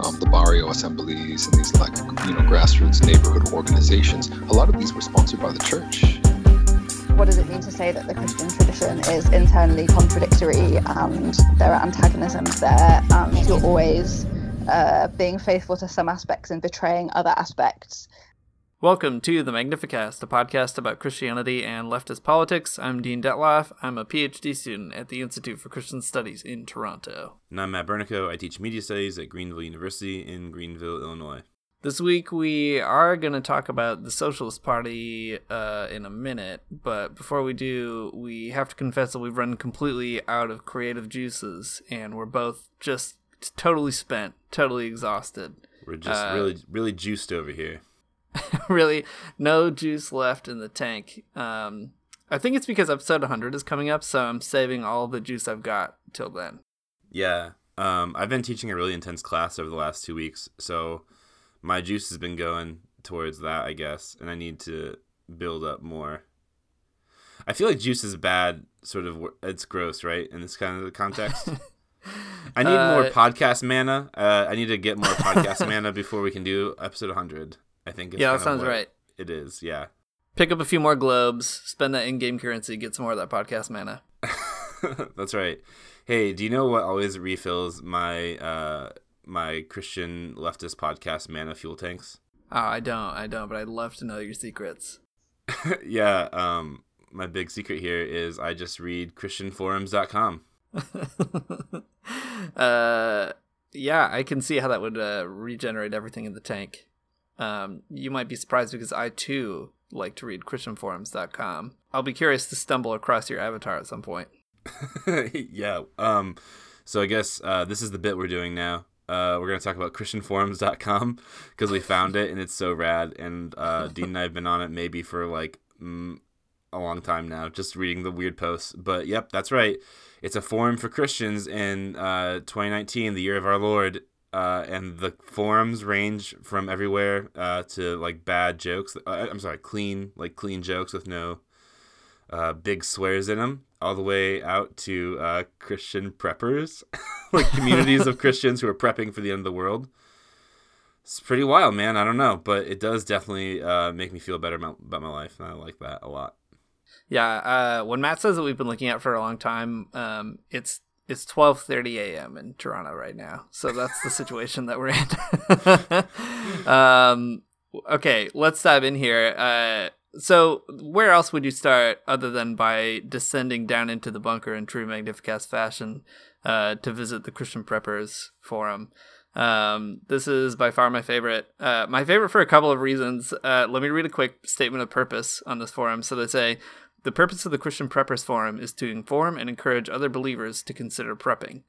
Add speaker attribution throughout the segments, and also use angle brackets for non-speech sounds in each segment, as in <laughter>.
Speaker 1: um, the barrio assemblies and these like you know grassroots neighborhood organizations, a lot of these were sponsored by the church.
Speaker 2: What does it mean to say that the Christian tradition is internally contradictory and there are antagonisms there and you're always uh, being faithful to some aspects and betraying other aspects?
Speaker 3: Welcome to the Magnificast, a podcast about Christianity and leftist politics. I'm Dean Detloff. I'm a PhD student at the Institute for Christian Studies in Toronto.
Speaker 4: And I'm Matt Bernico. I teach media studies at Greenville University in Greenville, Illinois.
Speaker 3: This week we are going to talk about the Socialist Party uh, in a minute, but before we do, we have to confess that we've run completely out of creative juices, and we're both just totally spent, totally exhausted.
Speaker 4: We're just uh, really, really juiced over here. <laughs>
Speaker 3: really no juice left in the tank. Um, I think it's because episode 100 is coming up, so I'm saving all the juice I've got till then.
Speaker 4: Yeah. Um, I've been teaching a really intense class over the last two weeks, so my juice has been going towards that, I guess, and I need to build up more. I feel like juice is bad, sort of. It's gross, right? In this kind of context. <laughs> I need uh, more podcast mana. Uh, I need to get more podcast mana before we can do episode 100. I think.
Speaker 3: yeah, that sounds right.
Speaker 4: It is. Yeah.
Speaker 3: Pick up a few more globes, spend that in-game currency, get some more of that podcast mana. <laughs>
Speaker 4: That's right. Hey, do you know what always refills my uh my Christian leftist podcast mana fuel tanks?
Speaker 3: Oh, I don't. I don't, but I'd love to know your secrets. <laughs>
Speaker 4: yeah, um my big secret here is I just read christianforums.com. <laughs>
Speaker 3: uh yeah, I can see how that would uh, regenerate everything in the tank. Um, you might be surprised because I too like to read ChristianForums.com. I'll be curious to stumble across your avatar at some point. <laughs>
Speaker 4: yeah. Um, so I guess uh, this is the bit we're doing now. Uh, we're going to talk about ChristianForums.com because we found it and it's so rad. And uh, Dean and I have been on it maybe for like mm, a long time now, just reading the weird posts. But yep, that's right. It's a forum for Christians in uh, 2019, the year of our Lord uh, and the forums range from everywhere uh, to like bad jokes. Uh, I'm sorry, clean like clean jokes with no uh, big swears in them, all the way out to uh, Christian preppers, <laughs> like communities of <laughs> Christians who are prepping for the end of the world. It's pretty wild, man. I don't know, but it does definitely uh, make me feel better about, about my life, and I like that a lot.
Speaker 3: Yeah, uh, when Matt says that we've been looking at for a long time, um, it's it's 12:30 a.m. in Toronto right now. So that's the situation that we're in. <laughs> um, okay, let's dive in here. Uh, so where else would you start other than by descending down into the bunker in true Magnificast fashion uh, to visit the Christian Preppers forum? Um, this is by far my favorite. Uh, my favorite for a couple of reasons. Uh, let me read a quick statement of purpose on this forum. So they say, the purpose of the Christian Preppers Forum is to inform and encourage other believers to consider prepping.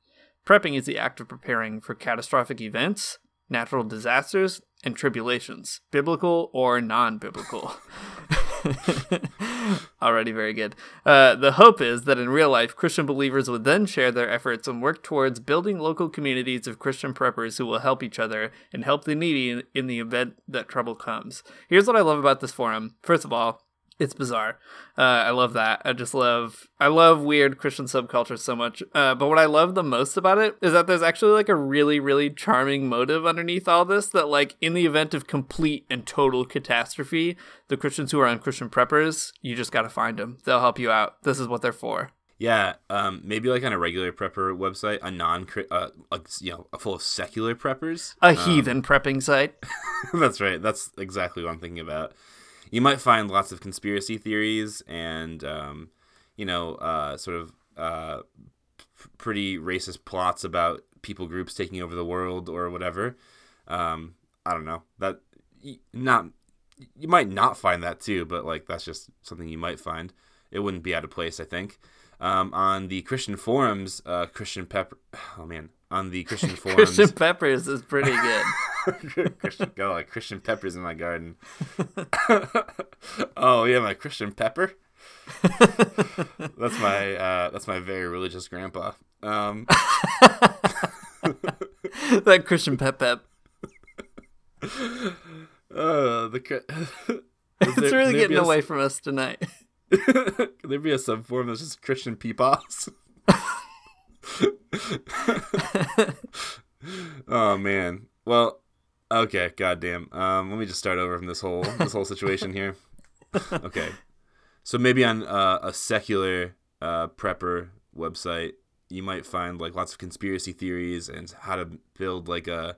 Speaker 3: Prepping is the act of preparing for catastrophic events, natural disasters, and tribulations, biblical or non biblical. <laughs> Already very good. Uh, the hope is that in real life, Christian believers would then share their efforts and work towards building local communities of Christian preppers who will help each other and help the needy in, in the event that trouble comes. Here's what I love about this forum. First of all, it's bizarre. Uh, I love that. I just love I love weird Christian subculture so much. Uh, but what I love the most about it is that there's actually like a really really charming motive underneath all this. That like in the event of complete and total catastrophe, the Christians who are on Christian preppers, you just got to find them. They'll help you out. This is what they're for.
Speaker 4: Yeah, um, maybe like on a regular prepper website, a non, uh, like you know, full of secular preppers,
Speaker 3: a um, heathen prepping site. <laughs>
Speaker 4: that's right. That's exactly what I'm thinking about you might find lots of conspiracy theories and um, you know uh, sort of uh, p- pretty racist plots about people groups taking over the world or whatever. Um, I don't know that not you might not find that too, but like that's just something you might find. It wouldn't be out of place, I think. Um, on the Christian forums, uh, Christian Pepper. <sighs> Oh man, on the Christian <laughs> forums,
Speaker 3: Christian Peppers is pretty good. <laughs>
Speaker 4: Christian, go like Christian peppers in my garden. <laughs> oh yeah, my Christian pepper. that's my uh, that's my very religious grandpa. Um, <laughs>
Speaker 3: that Christian Pep Pep.
Speaker 4: uh, the
Speaker 3: It's
Speaker 4: there-
Speaker 3: really getting
Speaker 4: be a s-
Speaker 3: away from us tonight.
Speaker 4: Could there be a subform that's just Christian peepaws? oh man. Well, okay, goddamn. Um, let me just start over from this whole this whole situation here. <laughs> Okay, so maybe on uh, a secular uh, prepper website, you might find like lots of conspiracy theories and how to build like a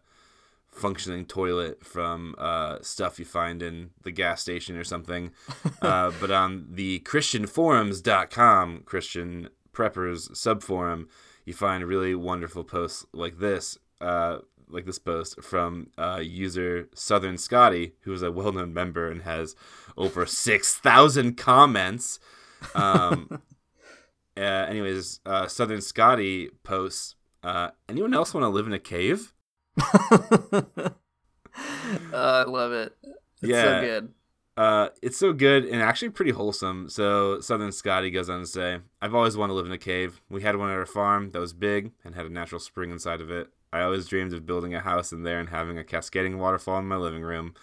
Speaker 4: functioning toilet from uh, stuff you find in the gas station or something. <laughs> Uh, but on the ChristianForums.com, Christian Preppers subforum, you find really wonderful posts like this, uh, like this post from uh, user Southern Scotty, who is a well-known member and has over <laughs> six thousand comments. Um, <laughs> uh, anyways, uh, Southern Scotty posts. Uh, anyone else want to live in a cave? <laughs>
Speaker 3: Uh, I love it. It's
Speaker 4: Yeah.
Speaker 3: so good.
Speaker 4: Uh, it's so good and actually pretty wholesome. So Southern Scotty goes on to say, "I've always wanted to live in a cave. We had one at our farm that was big and had a natural spring inside of it. I always dreamed of building a house in there and having a cascading waterfall in my living room.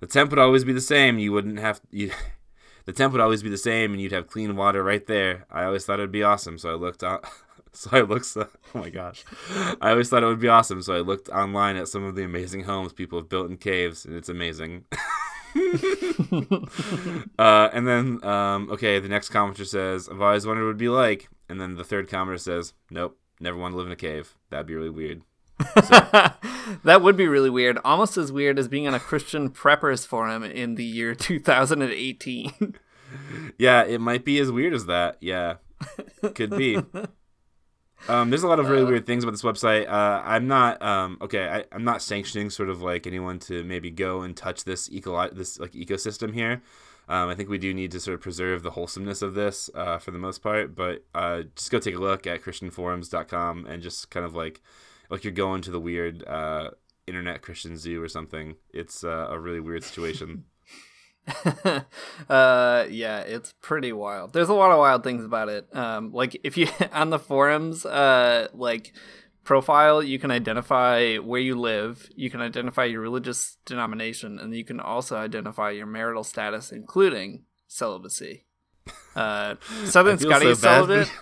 Speaker 4: The temp would always be the same. You wouldn't have you." <laughs> The temp would always be the same, and you'd have clean water right there. I always thought it'd be awesome, so I looked out. <laughs> So I looked. <laughs> Oh my gosh, I always thought it would be awesome. So I looked online at some of the amazing homes people have built in caves, and it's amazing. uh, and then, um, okay, the next commenter says, "I've always wondered what it would be like." And then the third commenter says, "Nope, never want to live in a cave. That'd be really weird." <laughs>
Speaker 3: that would be really weird. Almost as weird as being on a Christian preppers forum in the year <laughs> 2018.
Speaker 4: Yeah, it might be as weird as that. Yeah, could be. Um, there's a lot of really weird things about this website. Uh, I'm not um, okay. I, I'm not sanctioning sort of like anyone to maybe go and touch this eco this like ecosystem here. Um, I think we do need to sort of preserve the wholesomeness of this uh, for the most part. But uh, just go take a look at ChristianForums.com and just kind of like like you're going to the weird uh, internet Christian zoo or something. It's uh, a really weird situation. <laughs>
Speaker 3: uh yeah it's pretty wild there's a lot of wild things about it um like if you <laughs> on the forums uh like profile you can identify where you live you can identify your religious denomination and you can also identify your marital status including celibacy uh <laughs> southern scotty
Speaker 4: so
Speaker 3: is
Speaker 4: bad for
Speaker 3: celibate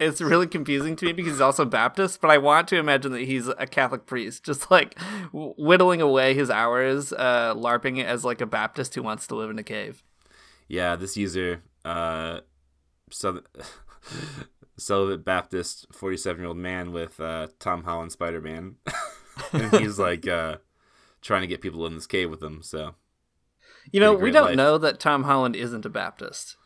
Speaker 3: it's really confusing to me because he's also Baptist, but I want to imagine that he's a Catholic priest, <laughs> just like whittling away his hours, uh, LARPing it as like a Baptist who wants to live in a cave.
Speaker 4: Yeah, this user, uh, Southern, celibate <laughs> Baptist, forty-seven-year-old man with uh, Tom Holland Spider-Man, <laughs> and he's like uh, trying to get people in this cave with him. So
Speaker 3: You know, we don't
Speaker 4: life.
Speaker 3: know that Tom Holland isn't a Baptist.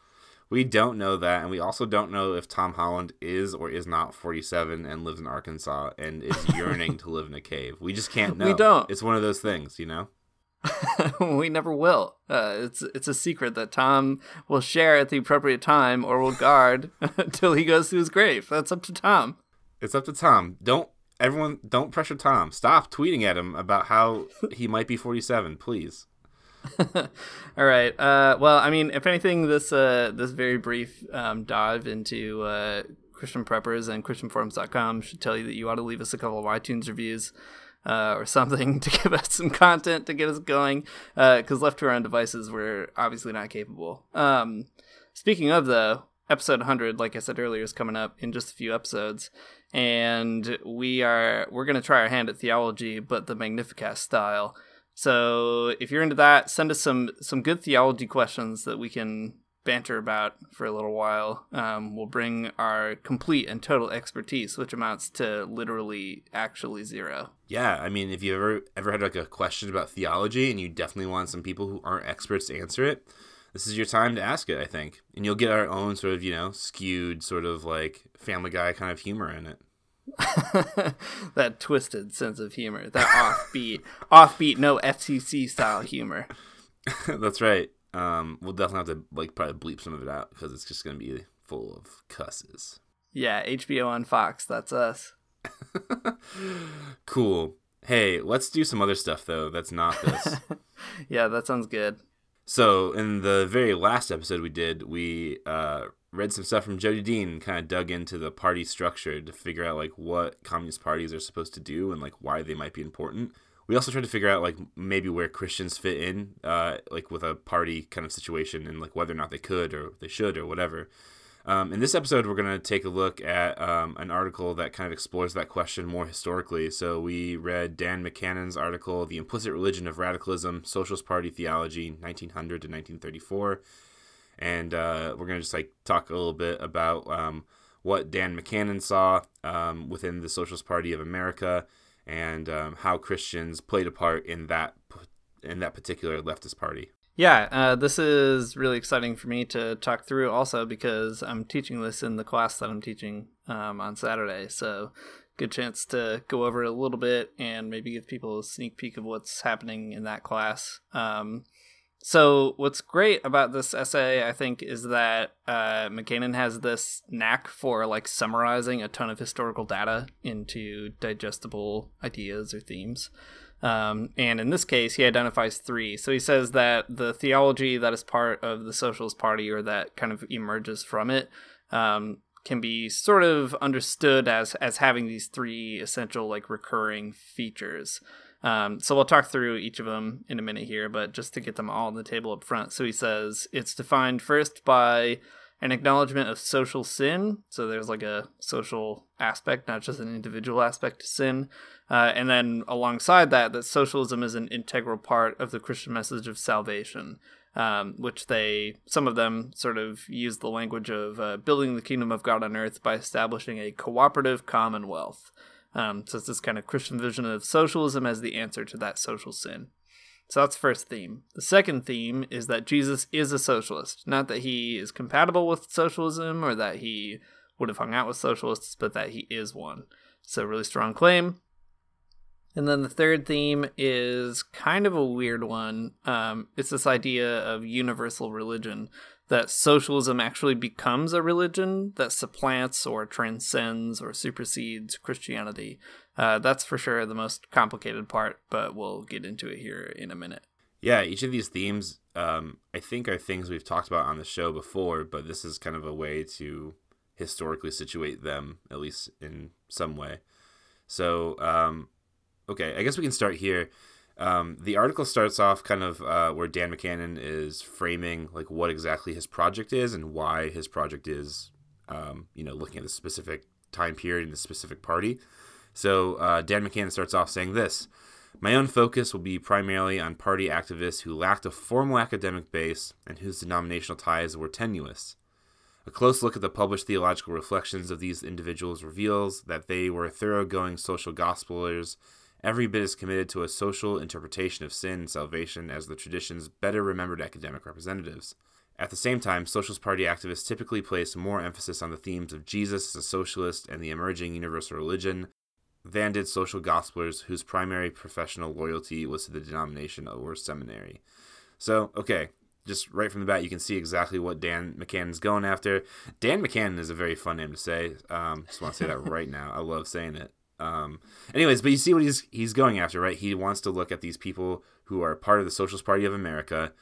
Speaker 4: We don't know that, and we also don't know if Tom Holland is or is not forty-seven and lives in Arkansas and is <laughs> yearning to live in a cave. We just can't know.
Speaker 3: We don't.
Speaker 4: It's one of those things, you know. <laughs>
Speaker 3: we never will. Uh, it's it's a secret that Tom will share at the appropriate time or will guard <laughs> until he goes to his grave. That's up to Tom.
Speaker 4: It's up to Tom. Don't everyone don't pressure Tom. Stop tweeting at him about how he might be forty-seven, please. <laughs>
Speaker 3: All right. Uh, well, I mean, if anything, this uh, this very brief um, dive into uh, Christian preppers and ChristianForums.com should tell you that you ought to leave us a couple of iTunes reviews uh, or something <laughs> to give us some content to get us going. Because left to our own devices, we're obviously not capable. Um, speaking of though, episode 100, like I said earlier, is coming up in just a few episodes, and we are we're gonna try our hand at theology, but the Magnificast style. So if you're into that, send us some some good theology questions that we can banter about for a little while. Um, we'll bring our complete and total expertise, which amounts to literally actually zero.
Speaker 4: Yeah, I mean, if you ever ever had like a question about theology and you definitely want some people who aren't experts to answer it, this is your time to ask it, I think. And you'll get our own sort of, you know, skewed sort of like family guy kind of humor in it. <laughs>
Speaker 3: that twisted sense of humor, that offbeat, <laughs> offbeat, no FCC style humor. <laughs>
Speaker 4: That's right. Um, we'll definitely have to like probably bleep some of it out because it's just gonna be full of cusses.
Speaker 3: Yeah, HBO on Fox. That's us.
Speaker 4: cool. Hey, let's do some other stuff though. That's not this.
Speaker 3: yeah, that sounds good.
Speaker 4: So in the very last episode we did, we uh, read some stuff from Jodi Dean, kind of dug into the party structure to figure out like what communist parties are supposed to do and like why they might be important. We also tried to figure out like maybe where Christians fit in, uh, like with a party kind of situation and like whether or not they could or they should or whatever. Um, in this episode, we're going to take a look at um, an article that kind of explores that question more historically. So we read Dan McKanan's article, The Implicit Religion of Radicalism, Socialist Party Theology, 1900 to 1934. And uh, we're to just like talk a little bit about um, what Dan McKanan saw um, within the Socialist Party of America and um, how Christians played a part in that in that particular leftist party.
Speaker 3: Yeah, uh, this is really exciting for me to talk through also because I'm teaching this in the class that I'm teaching um, on Saturday. So, good chance to go over it a little bit and maybe give people a sneak peek of what's happening in that class. Um, so, what's great about this essay, I think, is that uh, McKanan has this knack for like summarizing a ton of historical data into digestible ideas or themes. Um, and in this case, he identifies three. So he says that the theology that is part of the Socialist Party or that kind of emerges from it um, can be sort of understood as as having these three essential like recurring features. Um, so we'll talk through each of them in a minute here, but just to get them all on the table up front. So he says it's defined first by an acknowledgement of social sin. So there's like a social aspect, not just an individual aspect to sin. Uh, and then alongside that, that socialism is an integral part of the Christian message of salvation, um, which they, some of them sort of use the language of uh, building the kingdom of God on earth by establishing a cooperative commonwealth. Um, so it's this kind of Christian vision of socialism as the answer to that social sin. So that's the first theme. The second theme is that Jesus is a socialist. Not that he is compatible with socialism or that he would have hung out with socialists, but that he is one. So, really strong claim. And then the third theme is kind of a weird one. Um, it's this idea of universal religion that socialism actually becomes a religion that supplants or transcends or supersedes Christianity. Uh, that's for sure the most complicated part, but we'll get into it here in a minute.
Speaker 4: Yeah, each of these themes, um, I think, are things we've talked about on the show before, but this is kind of a way to historically situate them, at least in some way. So, um, okay, I guess we can start here. Um, the article starts off kind of uh, where Dan McKanan is framing like what exactly his project is and why his project is, um, you know, looking at the specific time period and the specific party. So uh, Dan McKanan starts off saying this My own focus will be primarily on party activists who lacked a formal academic base and whose denominational ties were tenuous. A close look at the published theological reflections of these individuals reveals that they were thoroughgoing social gospelers, every bit as committed to a social interpretation of sin and salvation as the tradition's better remembered academic representatives. At the same time, Socialist Party activists typically place more emphasis on the themes of Jesus as a socialist and the emerging universal religion than did social gospelers whose primary professional loyalty was to the denomination or seminary. So, okay, just right from the bat, you can see exactly what Dan McKanan's going after. Dan McKanan is a very fun name to say. Um, just want to say that <laughs> right now. I love saying it. Um, anyways, but you see what he's he's going after, right? He wants to look at these people who are part of the Socialist Party of America,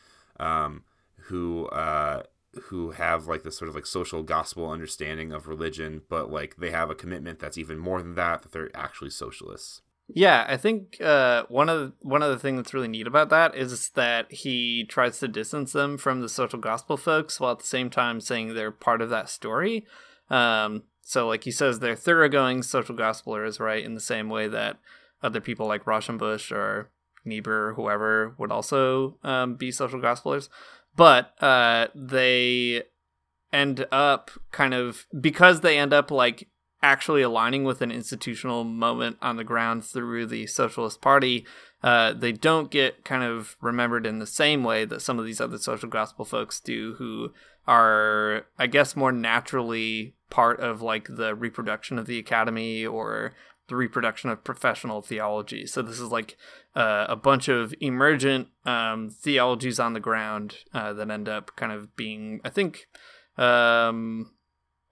Speaker 4: um, who uh, who have like this sort of like social gospel understanding of religion, but like they have a commitment that's even more than that, that they're actually socialists.
Speaker 3: Yeah, I think uh, one of the, one of the things that's really neat about that is that he tries to distance them from the social gospel folks, while at the same time saying they're part of that story. Um, so, like he says, they're thoroughgoing social gospelers, right? In the same way that other people like Rauschenbusch or Niebuhr or whoever would also um, be social gospelers but uh, they end up kind of because they end up like actually aligning with an institutional moment on the ground through the Socialist Party. Uh, they don't get kind of remembered in the same way that some of these other social gospel folks do, who are, I guess, more naturally part of like the reproduction of the academy or the reproduction of professional theology. So this is like uh, a bunch of emergent um, theologies on the ground uh, that end up kind of being, I think, um,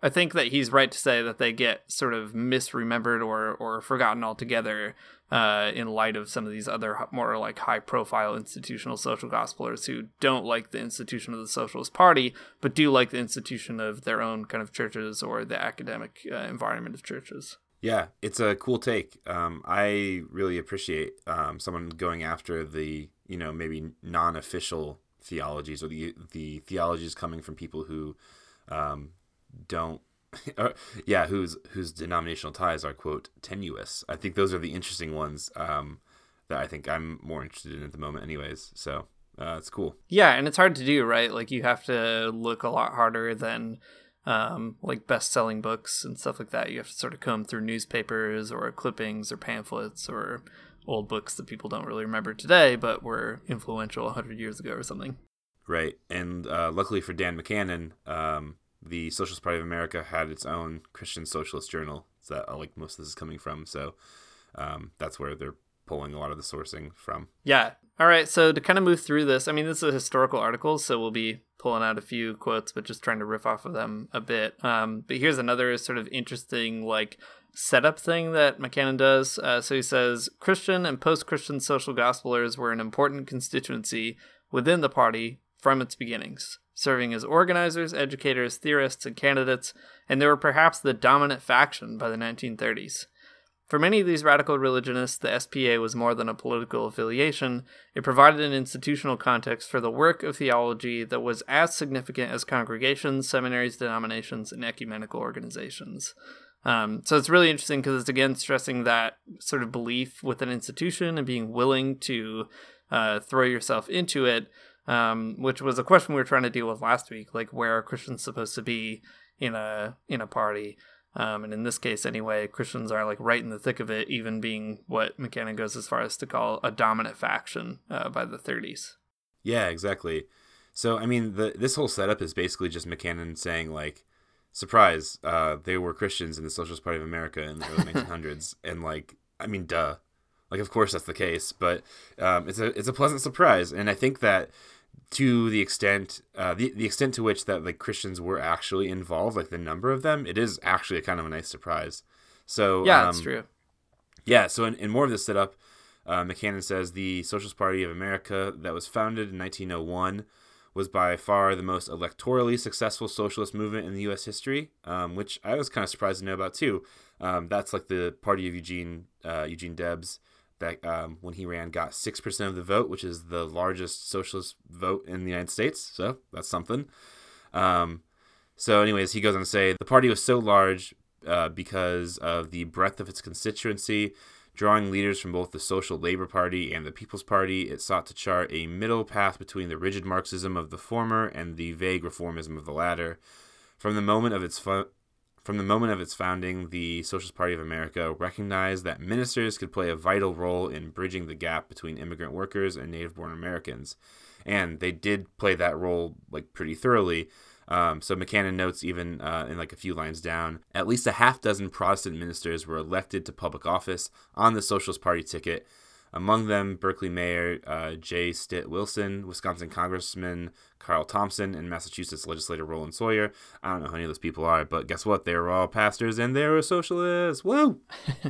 Speaker 3: I think that he's right to say that they get sort of misremembered or or forgotten altogether uh, in light of some of these other more like high profile institutional social gospelers who don't like the institution of the Socialist Party, but do like the institution of their own kind of churches or the academic uh, environment of churches.
Speaker 4: Yeah, it's a cool take. Um, I really appreciate um, someone going after the you know maybe non-official theologies or the the theologies coming from people who um, don't <laughs> uh, yeah whose whose denominational ties are quote tenuous. I think those are the interesting ones um, that i think i'm more interested in at the moment anyways. So uh, it's cool.
Speaker 3: Yeah and it's hard to do right? Like you have to look a lot harder than um, like best-selling books and stuff like that. You have to sort of comb through newspapers or clippings or pamphlets or old books that people don't really remember today but were influential 100 years ago or something.
Speaker 4: Right and uh, luckily for dan mckanan um, the Socialist Party of America had its own Christian Socialist Journal. So that uh, like most of this is coming from. So um, that's where they're pulling a lot of the sourcing from.
Speaker 3: Yeah. All right. So to kind of move through this, I mean, this is a historical article, so we'll be pulling out a few quotes, but just trying to riff off of them a bit. Um, but here's another sort of interesting like setup thing that McKanan does. Uh, so he says Christian and post-Christian social gospelers were an important constituency within the party from its beginnings serving as organizers, educators, theorists, and candidates, and they were perhaps the dominant faction by the 1930s. For many of these radical religionists, the SPA was more than a political affiliation. It provided an institutional context for the work of theology that was as significant as congregations, seminaries, denominations, and ecumenical organizations. Um, so it's really interesting because it's again stressing that sort of belief with an institution and being willing to uh, throw yourself into it um, which was a question we were trying to deal with last week. Like, where are Christians supposed to be in a in a party? Um, and in this case, anyway, Christians are like right in the thick of it, even being what McKanan goes as far as to call a dominant faction uh, by the 30s.
Speaker 4: Yeah, exactly. So, I mean, the this whole setup is basically just McKanan saying like, surprise, uh, they were Christians in the Socialist Party of America in the early <laughs> 1900s, and like, I mean, duh. Like, of course that's the case, but um, it's a it's a pleasant surprise, and I think that to the extent uh, the the extent to which that like Christians were actually involved, like the number of them, it is actually a kind of a nice surprise. So
Speaker 3: yeah, um, that's true.
Speaker 4: Yeah, so in, in more of this setup, uh, McKanan says the Socialist Party of America that was founded in 1901 was by far the most electorally successful socialist movement in the U.S. history, um, which I was kind of surprised to know about too. Um, that's like the party of Eugene uh, Eugene Debs that um, when he ran got 6% of the vote, which is the largest socialist vote in the United States. So that's something. Um, so, anyways, he goes on to say the party was so large uh, because of the breadth of its constituency, drawing leaders from both the Social Labor Party and the People's Party. It sought to chart a middle path between the rigid Marxism of the former and the vague reformism of the latter. From the moment of its from the moment of its founding, the Socialist Party of America recognized that ministers could play a vital role in bridging the gap between immigrant workers and native born Americans. And they did play that role like pretty thoroughly. Um, so McKanan notes even uh, in like a few lines down, at least a half dozen Protestant ministers were elected to public office on the Socialist Party ticket, among them, Berkeley Mayor uh, J. Stitt Wilson, Wisconsin Congressman Carl Thompson, and Massachusetts legislator Roland Sawyer. I don't know who any of those people are, but guess what? They were all pastors and they were socialists. Woo!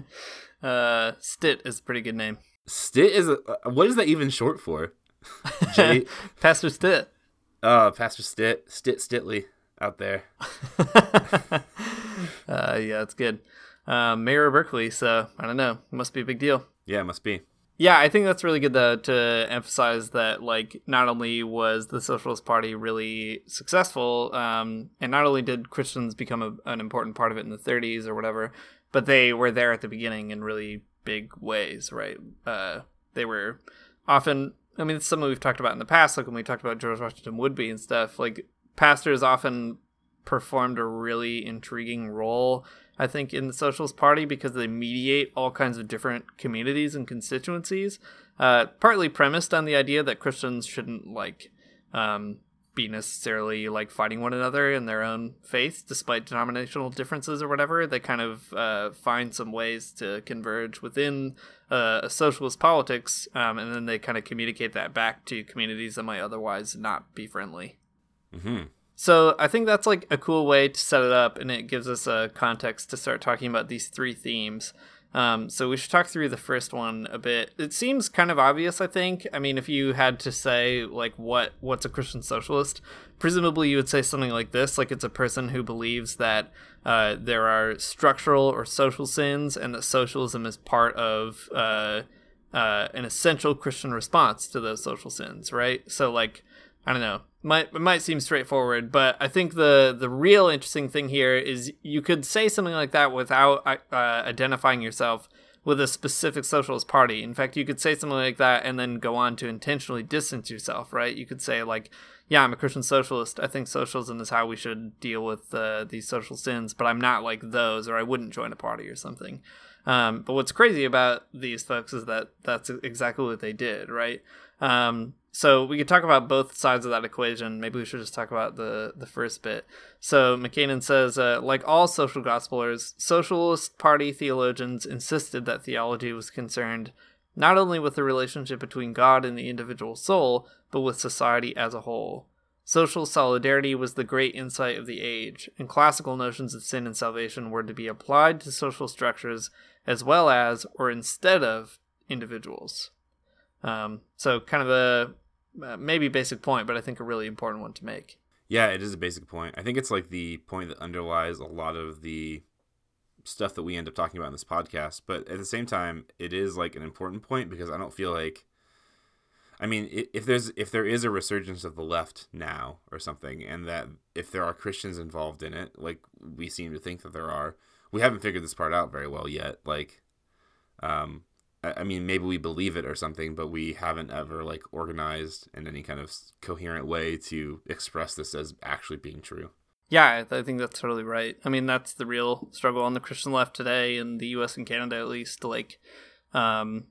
Speaker 4: <laughs>
Speaker 3: uh, Stitt is a pretty good name.
Speaker 4: Stitt is a, uh, what is that even short for? <laughs>
Speaker 3: J. Pastor Stitt.
Speaker 4: Oh, Pastor Stitt, Stitt Stitley out there. <laughs>
Speaker 3: uh, yeah, it's good. Uh, Mayor of Berkeley, so I don't know. It must be a big deal.
Speaker 4: Yeah, it must be.
Speaker 3: Yeah, I think that's really good though to emphasize that like not only was the Socialist Party really successful, um, and not only did Christians become a, an important part of it in the 30s or whatever, but they were there at the beginning in really big ways, right? Uh, they were often I mean, it's something we've talked about in the past, like when we talked about George Washington Woodbey and stuff. Like pastors often performed a really intriguing role, I think, in the Socialist Party because they mediate all kinds of different communities and constituencies. Uh, partly premised on the idea that Christians shouldn't like um, be necessarily like fighting one another in their own faith, despite denominational differences or whatever. They kind of uh, find some ways to converge within uh, a socialist politics, um, and then they kind of communicate that back to communities that might otherwise not be friendly.
Speaker 4: Mm-hmm.
Speaker 3: So I think that's like a cool way to set it up, and it gives us a context to start talking about these three themes. Um, so we should talk through the first one a bit. It seems kind of obvious, I think. I mean, if you had to say like what what's a Christian socialist, presumably you would say something like this: like it's a person who believes that uh, there are structural or social sins, and that socialism is part of uh, uh, an essential Christian response to those social sins, right? So like I don't know. Might it might seem straightforward, but I think the the real interesting thing here is you could say something like that without uh, identifying yourself with a specific socialist party. In fact, you could say something like that and then go on to intentionally distance yourself, right? You could say like, "Yeah, I'm a Christian socialist. I think socialism is how we should deal with uh, these social sins, but I'm not like those, or I wouldn't join a party or something." Um, but what's crazy about these folks is that that's exactly what they did, right? Um, so we could talk about both sides of that equation. Maybe we should just talk about the the first bit. So McKanan says, uh, like all social gospelers, socialist party theologians insisted that theology was concerned not only with the relationship between God and the individual soul, but with society as a whole. Social solidarity was the great insight of the age, and classical notions of sin and salvation were to be applied to social structures as well as, or instead of, individuals. Um, so, kind of a uh, maybe basic point, but I think a really important one to make.
Speaker 4: Yeah, it is a basic point. I think it's like the point that underlies a lot of the stuff that we end up talking about in this podcast. But at the same time, it is like an important point because I don't feel like. I mean, if there's if there is a resurgence of the left now or something, and that if there are Christians involved in it, like we seem to think that there are, we haven't figured this part out very well yet. Like, um, I mean, maybe we believe it or something, but we haven't ever like organized in any kind of coherent way to express this as actually being true.
Speaker 3: Yeah, I think that's totally right. I mean, that's the real struggle on the Christian left today in the U.S. and Canada, at least. Like, um,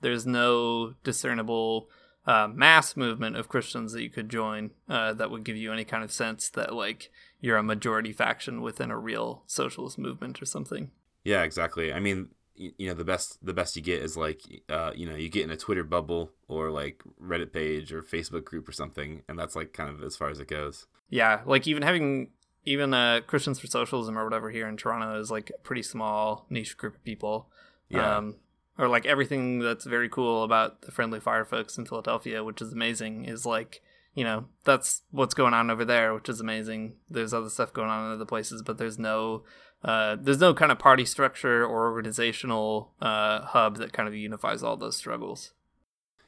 Speaker 3: there's no discernible uh, mass movement of Christians that you could join uh, that would give you any kind of sense that like you're a majority faction within a real socialist movement or something.
Speaker 4: Yeah, exactly. I mean, you know the best the best you get is like uh you know you get in a twitter bubble or like reddit page or facebook group or something and that's like kind of as far as it goes.
Speaker 3: Yeah like even having even uh christians for socialism or whatever here in toronto is like a pretty small niche group of people.
Speaker 4: Yeah.
Speaker 3: um or like everything that's very cool about the friendly fire folks in philadelphia which is amazing is like you know that's what's going on over there which is amazing. There's other stuff going on in other places but there's no uh, there's no kind of party structure or organizational uh, hub that kind of unifies all those struggles.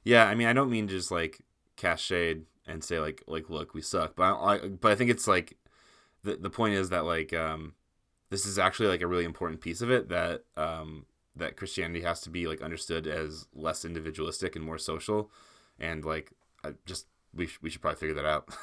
Speaker 4: Yeah, I mean, I don't mean just like cast shade and say like like look we suck, but I, I but I think it's like the the point is that like um this is actually like a really important piece of it that um that Christianity has to be like understood as less individualistic and more social, and like I just we sh- we should probably figure that out. <laughs>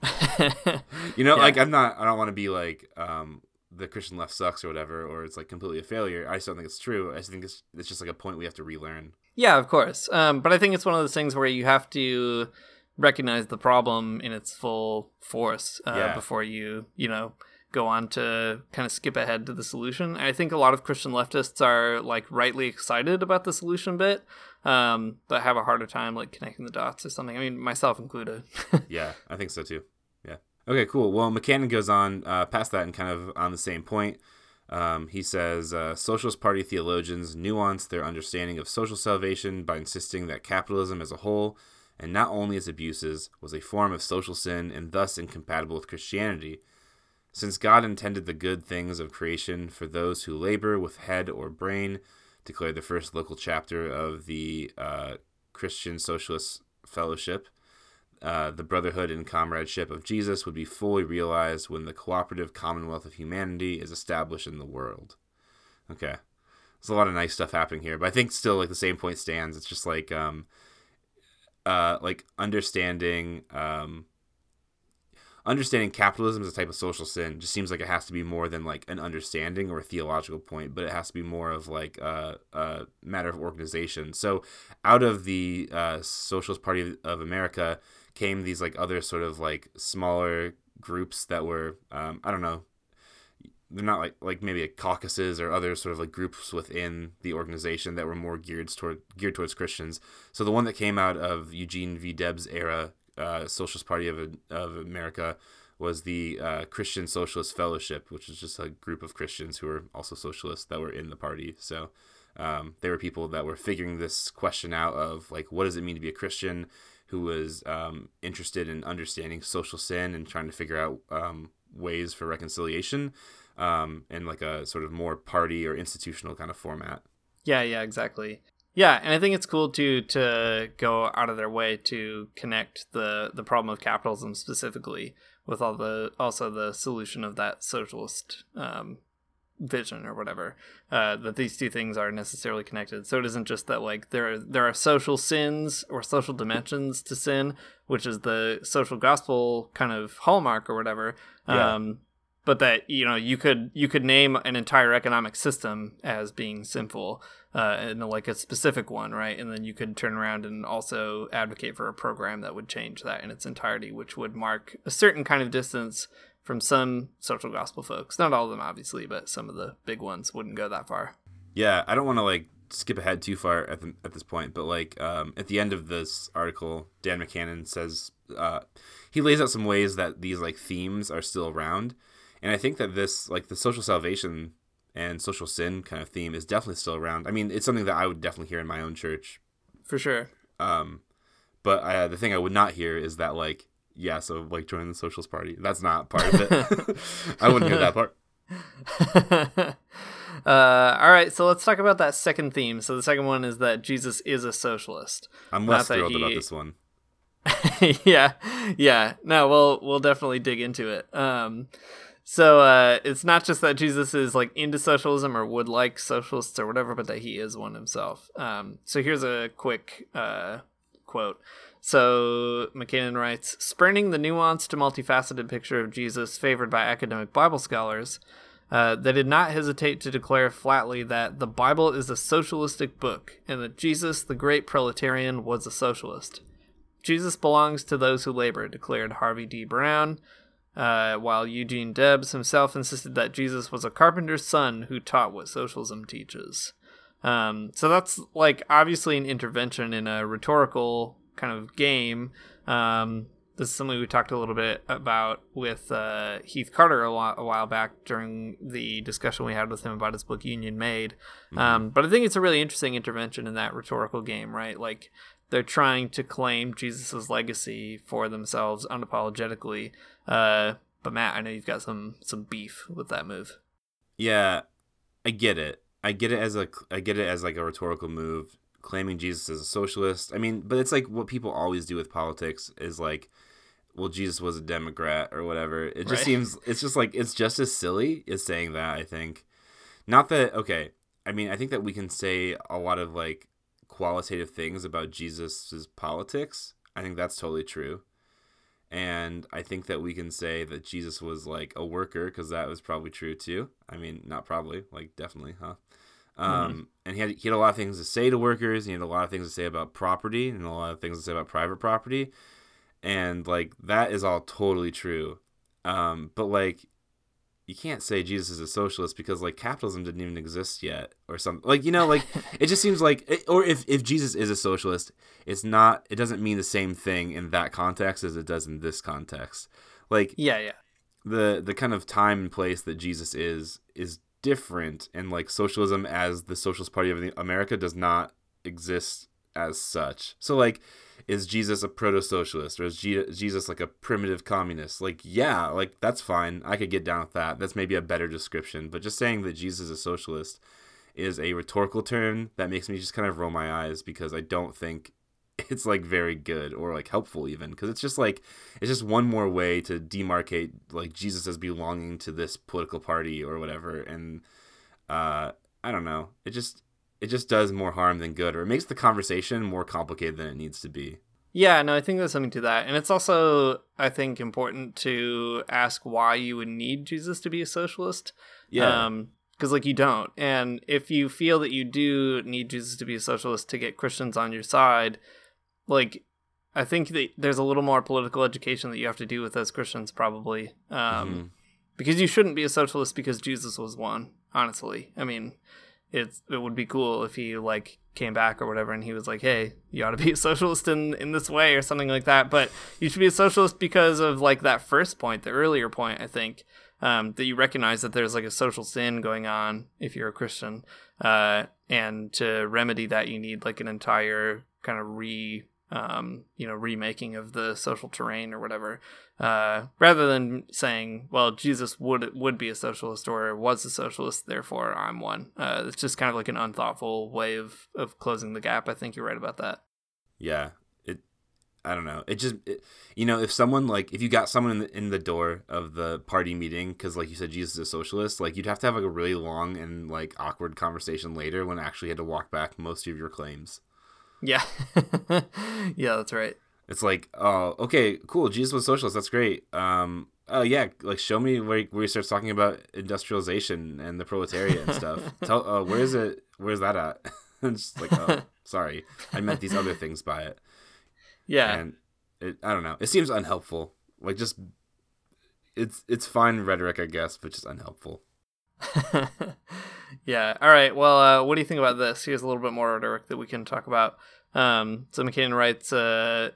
Speaker 4: <laughs> you know, yeah. like I'm not I don't want to be like um the Christian left sucks or whatever, or it's like completely a failure. I just don't think it's true. I just think it's it's just like a point we have to relearn.
Speaker 3: Yeah, of course. Um, but I think it's one of those things where you have to recognize the problem in its full force uh, yeah. before you you know go on to kind of skip ahead to the solution. I think a lot of Christian leftists are like rightly excited about the solution bit, um, but have a harder time like connecting the dots or something. I mean, myself included. <laughs>
Speaker 4: yeah, I think so too. Okay, cool. Well, McKanan goes on uh, past that and kind of on the same point. Um, he says uh, Socialist Party theologians nuance their understanding of social salvation by insisting that capitalism as a whole, and not only its abuses, was a form of social sin and thus incompatible with Christianity. Since God intended the good things of creation for those who labor with head or brain, declared the first local chapter of the uh, Christian Socialist Fellowship, uh, the brotherhood and comradeship of Jesus would be fully realized when the cooperative commonwealth of humanity is established in the world. Okay. There's a lot of nice stuff happening here, but I think still like the same point stands. It's just like um uh, like understanding um, understanding capitalism as a type of social sin just seems like it has to be more than like an understanding or a theological point, but it has to be more of like a, a matter of organization. So, out of the uh, Socialist Party of America came these like other sort of like smaller groups that were um, I don't know they're not like like maybe a caucuses or other sort of like groups within the organization that were more geared toward geared towards Christians. So the one that came out of Eugene V. Debs era, uh, Socialist Party of of America, was the uh, Christian Socialist Fellowship, which is just a group of Christians who were also socialists that were in the party. So um, they were people that were figuring this question out of like what does it mean to be a Christian, who was um, interested in understanding social sin and trying to figure out um, ways for reconciliation um, in like a sort of more party or institutional kind of format.
Speaker 3: Yeah, yeah, exactly. Yeah, and I think it's cool to to go out of their way to connect the the problem of capitalism specifically with all the also the solution of that socialist um, vision or whatever. Uh, that these two things are necessarily connected. So it isn't just that like there are, there are social sins or social dimensions to sin, which is the social gospel kind of hallmark or whatever.
Speaker 4: Yeah.
Speaker 3: Um, but that you know you could you could name an entire economic system as being sinful uh, and like a specific one right and then you could turn around and also advocate for a program that would change that in its entirety which would mark a certain kind of distance from some social gospel folks not all of them obviously but some of the big ones wouldn't go that far
Speaker 4: Yeah, I don't want to like skip ahead too far at the, at this point, but like um, at the end of this article, Dan McKanan says uh, he lays out some ways that these like themes are still around, and I think that this like the social salvation and social sin kind of theme is definitely still around. I mean, it's something that I would definitely hear in my own church.
Speaker 3: for sure
Speaker 4: Um, but uh, the thing I would not hear is that like yeah, so like join the socialist party. That's not part of it. <laughs> I wouldn't hear that part. <laughs>
Speaker 3: uh, all right, so let's talk about that second theme. So the second one is that Jesus is a socialist.
Speaker 4: I'm less thrilled
Speaker 3: he-
Speaker 4: about this one. <laughs>
Speaker 3: yeah, yeah. No, we'll we'll definitely dig into it. Um, so uh, it's not just that Jesus is like into socialism or would like socialists or whatever, but that he is one himself. Um, so here's a quick uh, quote. So McKanan writes, spurning the nuanced, multifaceted picture of Jesus favored by academic Bible scholars. Uh, they did not hesitate to declare flatly that the Bible is a socialistic book and that Jesus, the great proletarian, was a socialist. Jesus belongs to those who labor, declared Harvey D. Brown, uh, while Eugene Debs himself insisted that Jesus was a carpenter's son who taught what socialism teaches. Um, so that's like obviously an intervention in a rhetorical kind of game. Um, this is something we talked a little bit about with uh, Heath Carter a, while, a while back during the discussion we had with him about his book Union Made. Um, but I think it's a really interesting intervention in that rhetorical game, right? Like they're trying to claim Jesus' legacy for themselves unapologetically. Uh, but Matt, I know you've got some some beef with that move.
Speaker 4: Yeah, I get it. I get it as a I get it as like a rhetorical move, claiming Jesus as a socialist. I mean, but it's like what people always do with politics is like, well, Jesus was a Democrat or whatever. It just
Speaker 3: Right.
Speaker 4: seems it's just like it's just as silly as saying that. I think, not that okay. I mean, I think that we can say a lot of like qualitative things about Jesus's politics. I think that's totally true. And I think that we can say that Jesus was like a worker because that was probably true too. I mean, not probably, like definitely, huh? Um, And he had he had a lot of things to say to workers. He had a lot of things to say about property and a lot of things to say about private property, and like that is all totally true. Um, but like you can't say Jesus is a socialist because like capitalism didn't even exist yet or something. Like you know, like <laughs> it just seems like it, or if if Jesus is a socialist, it's not. It doesn't mean the same thing in that context as it does in this context. Like
Speaker 3: Yeah, yeah.
Speaker 4: the the kind of time and place that Jesus is is different, and like socialism as the Socialist Party of America does not exist as such. So like, is Jesus a proto socialist or is Je- Jesus like a primitive communist? Like, yeah, like that's fine. I could get down with that. That's maybe a better description. But just saying that Jesus is a socialist is a rhetorical term that makes me just kind of roll my eyes because I don't think it's like very good or like helpful even because it's just like it's just one more way to demarcate like Jesus as belonging to this political party or whatever and uh I don't know it just it just does more harm than good or it makes the conversation more complicated than it needs to be.
Speaker 3: Yeah, no, I think there's something to that. And it's also, I think, important to ask why you would need Jesus to be a socialist.
Speaker 4: Yeah.
Speaker 3: Um, because like you don't. And if you feel that you do need Jesus to be a socialist to get Christians on your side, like I think that there's a little more political education that you have to do with those Christians probably. Um,
Speaker 4: Mhm.
Speaker 3: because you shouldn't be a socialist because Jesus was one, honestly. I mean, it's it would be cool if he like came back or whatever and he was like, "Hey, you ought to be a <laughs> socialist in in this way or something like that." But you should be a socialist because of like that first point, the earlier point, I think, um, that you recognize that there's like a social sin going on if you're a Christian, uh, and to remedy that, you need like an entire kind of re um, you know remaking of the social terrain or whatever uh, rather than saying well jesus would would be a socialist or was a socialist therefore i'm one uh, it's just kind of like an unthoughtful way of of closing the gap i think you're right about that
Speaker 4: Yeah, it. I don't know. It just, it, you know, if someone like if you got someone in the, in the door of the party meeting because, like you said, Jesus is a socialist, like you'd have to have like a really long and like awkward conversation later when actually had to walk back most of your claims.
Speaker 3: Yeah <laughs> yeah that's right
Speaker 4: It's like, oh, okay, cool. Jesus was socialist. That's great. Um, oh yeah, like show me where where he starts talking about industrialization and the proletariat and stuff. <laughs> Tell, uh, where is it? Where's that at? <laughs> it's just like, oh, sorry, I meant these other things by it.
Speaker 3: yeah
Speaker 4: and it, I don't know. It seems unhelpful. Like just it's it's fine rhetoric, I guess, but just unhelpful. <laughs>
Speaker 3: yeah. All right. Well, uh, what do you think about this? Here's a little bit more rhetoric that we can talk about. Um, so McKanan writes, uh,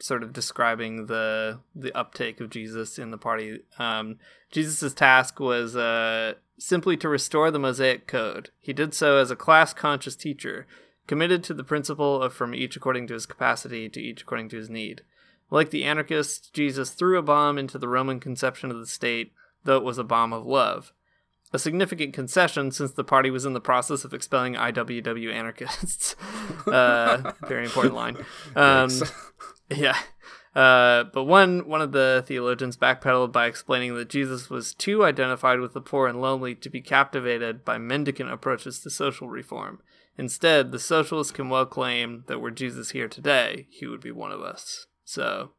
Speaker 3: sort of describing the the uptake of Jesus in the party. Um, Jesus' task was uh, simply to restore the Mosaic Code. He did so as a class conscious teacher, committed to the principle of from each according to his capacity to each according to his need. Like the anarchists, Jesus threw a bomb into the Roman conception of the state, though it was a bomb of love a significant concession since the party was in the process of expelling IWW anarchists. <laughs> uh, very important line. <laughs> Um, yeah. Uh, but one one of the theologians backpedaled by explaining that Jesus was too identified with the poor and lonely to be captivated by mendicant approaches to social reform. Instead, the socialists can well claim that were Jesus here today, he would be one of us. So,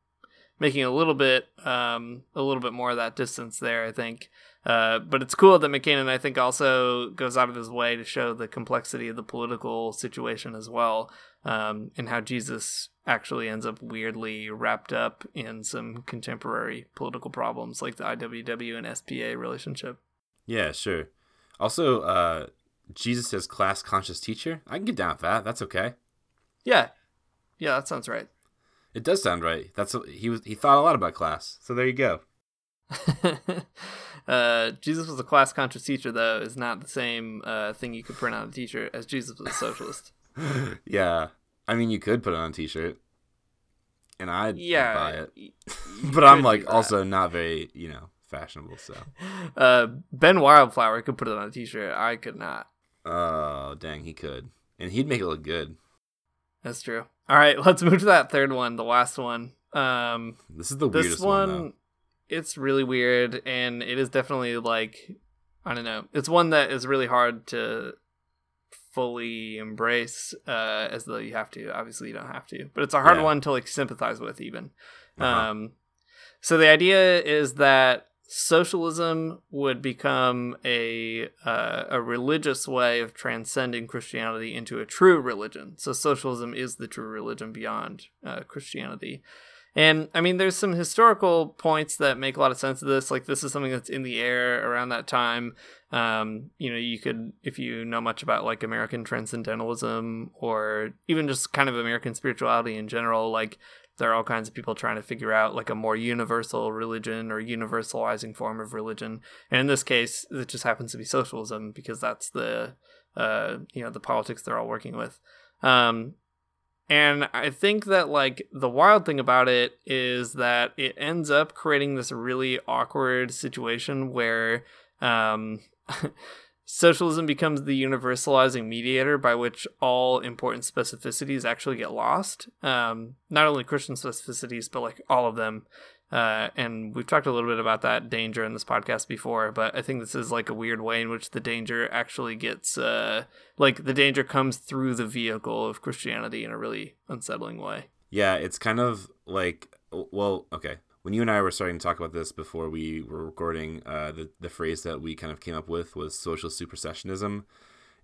Speaker 3: making a little bit um, a little bit more of that distance there, I think. Uh, but it's cool that McKanan, I think, also goes out of his way to show the complexity of the political situation as well, um, and how Jesus actually ends up weirdly wrapped up in some contemporary political problems like the IWW and SPA relationship.
Speaker 4: Yeah, sure. Also, uh, Jesus as class conscious teacher. I can get down with that. That's okay.
Speaker 3: Yeah, yeah, that sounds right.
Speaker 4: It does sound right. That's he was. He thought a lot about class. So there you go. <laughs>
Speaker 3: uh, Jesus was a class conscious teacher, though, is not the same uh, thing you could print on a t-shirt as Jesus was a socialist. <laughs>
Speaker 4: yeah, I mean, you could put it on a T-shirt, and I'd
Speaker 3: yeah,
Speaker 4: buy it. <laughs> but I'm like also not very, you know, fashionable. So, <laughs>
Speaker 3: Uh, ben Wildflower could put it on a t-shirt. I could not.
Speaker 4: oh dang, he could, and he'd make it look good.
Speaker 3: That's true. All right, let's move to that third one, the last one. Um,
Speaker 4: This is the weirdest
Speaker 3: one,
Speaker 4: one.
Speaker 3: It's really weird, and it is definitely like I don't know. It's one that is really hard to fully embrace, uh, as though you have to. Obviously, you don't have to, but it's a hard
Speaker 4: Yeah.
Speaker 3: one to like sympathize with, even.
Speaker 4: Uh-huh.
Speaker 3: Um, so the idea is that socialism would become a uh, a religious way of transcending Christianity into a true religion. So socialism is the true religion beyond uh, Christianity. And I mean, there's some historical points that make a lot of sense of this. Like, this is something that's in the air around that time. Um, you know, you could, if you know much about like American transcendentalism or even just kind of American spirituality in general, like, there are all kinds of people trying to figure out like a more universal religion or universalizing form of religion. And in this case, it just happens to be socialism because that's the, uh, you know, the politics they're all working with. Um, and I think that like the wild thing about it is that it ends up creating this really awkward situation where um, <laughs> socialism becomes the universalizing mediator by which all important specificities actually get lost. Um, not only Christian specificities, but like all of them. Uh, and we've talked a little bit about that danger in this podcast before, but I think this is like a weird way in which the danger actually gets, uh, like the danger comes through the vehicle of Christianity in a really unsettling way.
Speaker 4: Yeah, it's kind of like well, okay. When you and I were starting to talk about this before we were recording, uh, the the phrase that we kind of came up with was social supersessionism,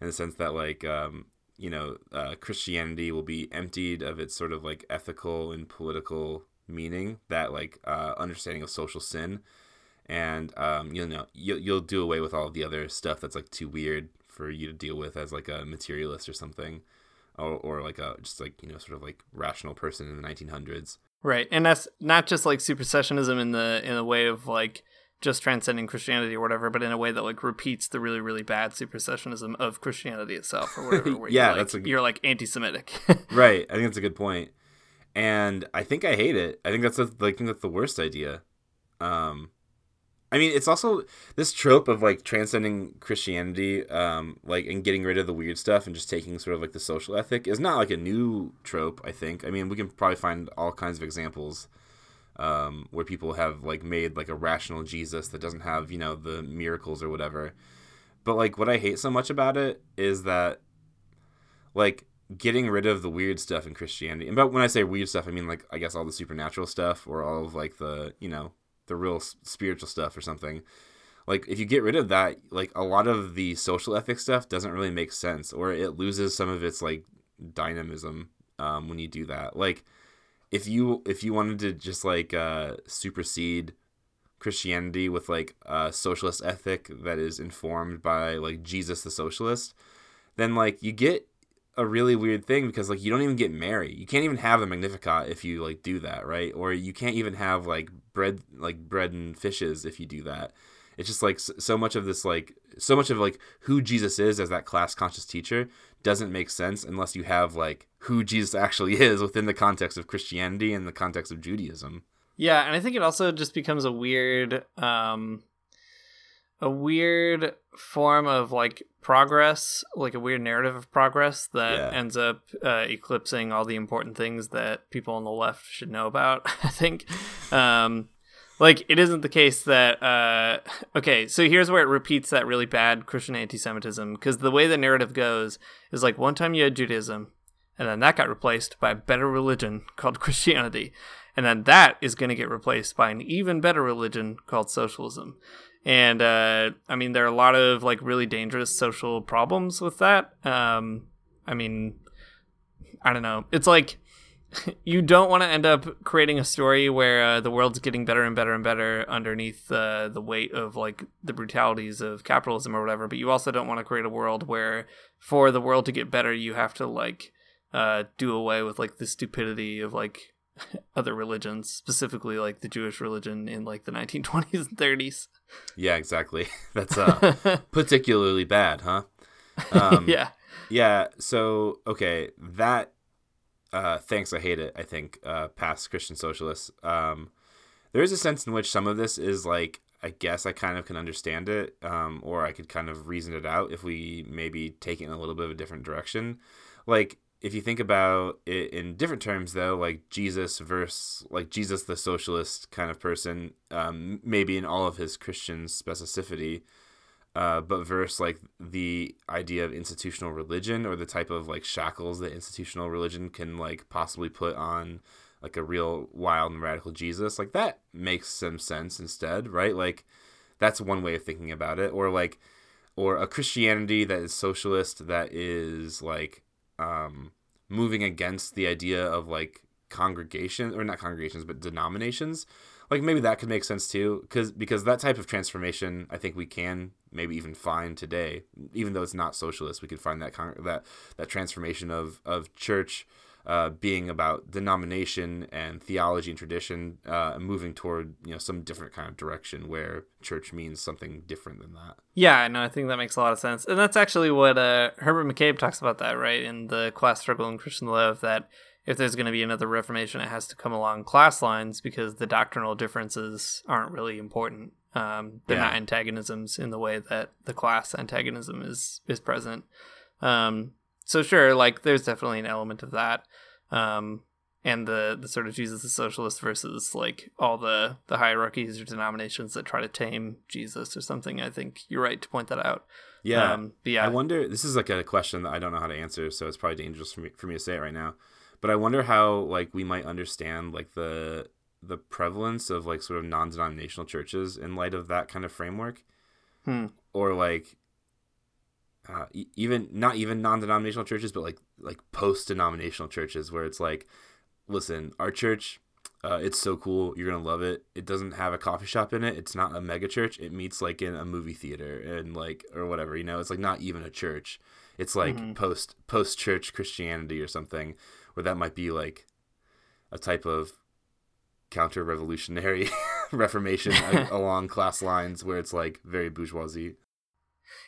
Speaker 4: in the sense that like um, you know uh, Christianity will be emptied of its sort of like ethical and political meaning, that like uh, understanding of social sin, and um, you know you'll, you'll do away with all of the other stuff that's like too weird for you to deal with as like a materialist or something. Or, or like a just like you know sort of like rational person in the 1900s
Speaker 3: Right, and that's not just like supersessionism in the in a way of like just transcending Christianity or whatever, but in a way that like repeats the really really bad supersessionism of Christianity itself or whatever. <laughs> Where
Speaker 4: Yeah,
Speaker 3: you're, like,
Speaker 4: a-
Speaker 3: you're like anti-Semitic. <laughs>
Speaker 4: right. I think that's a good point and i think i hate it. I think that's I think that's the worst idea. Um i mean it's also this trope of like transcending christianity um like and getting rid of the weird stuff and just taking sort of like the social ethic is not like a new trope i think. I mean we can probably find all kinds of examples um where people have like made like a rational jesus that doesn't have you know the miracles or whatever. But like what i hate so much about it is that like getting rid of the weird stuff in Christianity. And but when I say weird stuff, I mean like I guess all the supernatural stuff or all of like the you know the real spiritual stuff or something. Like if you get rid of that, like a lot of the social ethics stuff doesn't really make sense, or it loses some of its like dynamism um, when you do that. Like if you if you wanted to just like uh, supersede Christianity with like a socialist ethic that is informed by like Jesus the socialist, then like you get a really weird thing because like you don't even get married. You can't even have the Magnificat if you like do that, right? Or you can't even have like bread like bread and fishes if you do that. It's just like so much of this like so much of like who Jesus is as that class conscious teacher doesn't make sense unless you have like who Jesus actually <laughs> is within the context of Christianity and the context of Judaism.
Speaker 3: Yeah, and I think it also just becomes a weird um a weird form of like progress, like a weird narrative of progress that
Speaker 4: Yeah.
Speaker 3: ends up uh, eclipsing all the important things that people on the left should know about. <laughs> I think, um, like it isn't the case that uh, okay. So here's where it repeats that really bad Christian anti-Semitism because the way the narrative goes is like one time you had Judaism, and then that got replaced by a better religion <laughs> called Christianity, and then that is going to get replaced by an even better religion called socialism. And uh, I mean, there are a lot of like really dangerous social problems with that. Um, I mean, I don't know. It's like <laughs> you don't want to end up creating a story where uh, the world's getting better and better and better underneath uh, the weight of like the brutalities of capitalism or whatever. But you also don't want to create a world where, for the world to get better, you have to like uh, do away with like the stupidity of like <laughs> other religions, specifically like the Jewish religion in like the 1920s and 30s.
Speaker 4: Yeah, exactly. <laughs> That's uh <laughs> particularly bad, huh? Um,
Speaker 3: yeah.
Speaker 4: Yeah. So okay, that. Uh, thanks. I hate it. I think uh, past Christian socialists. Um, there is a sense in which some of this is like I guess I kind of can understand it, um, or I could kind of reason it out if we maybe take it in a little bit of a different direction. Like if you think about it in different terms, though, like Jesus versus like Jesus the socialist kind of person, um, maybe in all of his Christian specificity, uh, but versus like the idea of institutional religion or the type of like shackles that institutional religion can like possibly put on like a real wild and radical Jesus, like that makes some sense instead, right? Like that's one way of thinking about it, or like or a Christianity that is socialist that is like um, moving against the idea of like congregations or not congregations but denominations like maybe that could make sense too because because that type of transformation i think we can maybe even find today. Even though it's not socialist we could find that con- that that transformation of of church uh, being about denomination and theology and tradition uh, and moving toward you know some different kind of direction where church means something different than that
Speaker 3: Yeah, no, I think that makes a lot of sense. And that's actually what uh, Herbert McCabe talks about that, right? In the class struggle in Christian love, that if there's going to be another reformation, it has to come along class lines because the doctrinal differences aren't really important. Um, they're
Speaker 4: Yeah.
Speaker 3: not antagonisms in the way that the class antagonism is is present. Um, so sure, like there's definitely an element of that. Um, and the, the sort of Jesus the socialist versus like all the, the hierarchies or denominations that try to tame Jesus or something. I think you're right to point that out.
Speaker 4: Yeah.
Speaker 3: Um, but yeah.
Speaker 4: I wonder. This is like a question that I don't know how to answer, so it's probably dangerous for me for me to say it right now. but I wonder how like we might understand like the the prevalence of like sort of non-denominational churches in light of that kind of framework,
Speaker 3: Hmm.
Speaker 4: or like uh, even not even non-denominational churches, but like like post-denominational churches where it's like, listen, our church. Uh, it's so cool. You're gonna love it. It doesn't have a coffee shop in it. It's not a mega church. It meets like in a movie theater and like or whatever. You know, it's like not even a church. It's like
Speaker 3: Mhm.
Speaker 4: post post church Christianity or something, where that might be like a type of counter revolutionary <laughs> reformation <laughs> along class lines where it's like very bourgeoisie.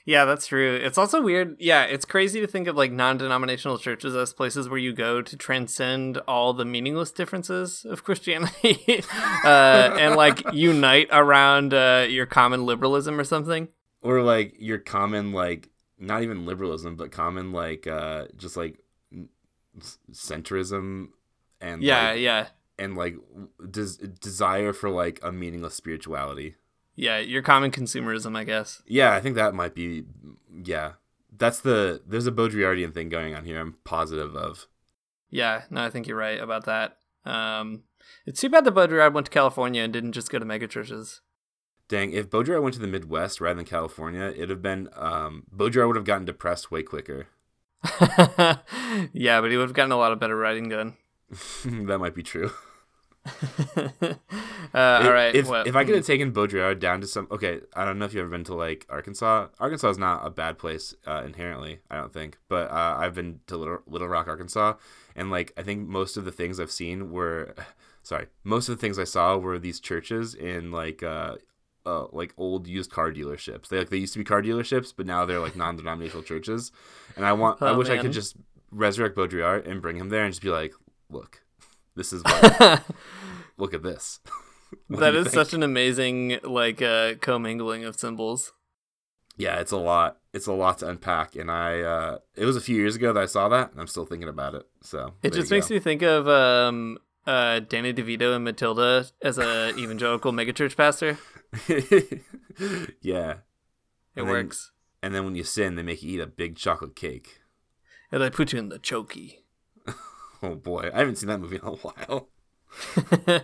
Speaker 3: Yeah, that's true. It's also weird. Yeah, it's crazy to think of like non-denominational churches as places where you go to transcend all the meaningless differences of <laughs> Christianity uh, and like unite around uh, your common liberalism or something.
Speaker 4: Or like your common like not even liberalism, but common like uh just like centrism and
Speaker 3: Yeah,
Speaker 4: like,
Speaker 3: yeah,
Speaker 4: and like des- desire for like a meaningless spirituality.
Speaker 3: Yeah. Your common consumerism, I guess.
Speaker 4: Yeah, I think that might be. Yeah, that's the. There's a Baudrillardian thing going on here. I'm positive of.
Speaker 3: Yeah, no, I think you're right about that. Um, it's too bad that Baudrillard went to California and didn't just go to megachurches.
Speaker 4: Dang, if Baudrillard went to the Midwest rather than California, it'd have been. Um, Baudrillard would have gotten depressed way quicker. <laughs>
Speaker 3: yeah, but he would have gotten a lot of better writing done. <laughs>
Speaker 4: that might be true. <laughs>
Speaker 3: uh, all right.
Speaker 4: If
Speaker 3: well,
Speaker 4: if I could
Speaker 3: hmm.
Speaker 4: have taken Baudrillard down to some, okay, I don't know if you've ever been to like Arkansas. Arkansas is not a bad place uh, inherently, I don't think. But uh, I've been to Little, Little Rock, Arkansas, and like I think most of the things I've seen were, <sighs> sorry, most of the things I saw were these churches in like uh, uh like old used car dealerships. They like they used to be car dealerships, but now they're like <laughs> non-denominational churches. And I want, I
Speaker 3: Oh,
Speaker 4: wish I could just resurrect Baudrillard and bring him there and just be like, look, this is <laughs> look at this. <laughs> What
Speaker 3: that is
Speaker 4: think?
Speaker 3: such an amazing like uh, commingling of symbols.
Speaker 4: yeah it's a lot it's a lot to unpack and i uh it was a few years ago that i saw that and i'm still thinking about it so
Speaker 3: It just makes me think of um, uh, Danny DeVito and Matilda as a <laughs> evangelical megachurch pastor.
Speaker 4: yeah
Speaker 3: It
Speaker 4: And then-
Speaker 3: works.
Speaker 4: and then when you sin they make you eat a big chocolate cake
Speaker 3: And they put you in the chokey. <laughs>
Speaker 4: oh boy i haven't seen that movie in a <laughs> while <laughs>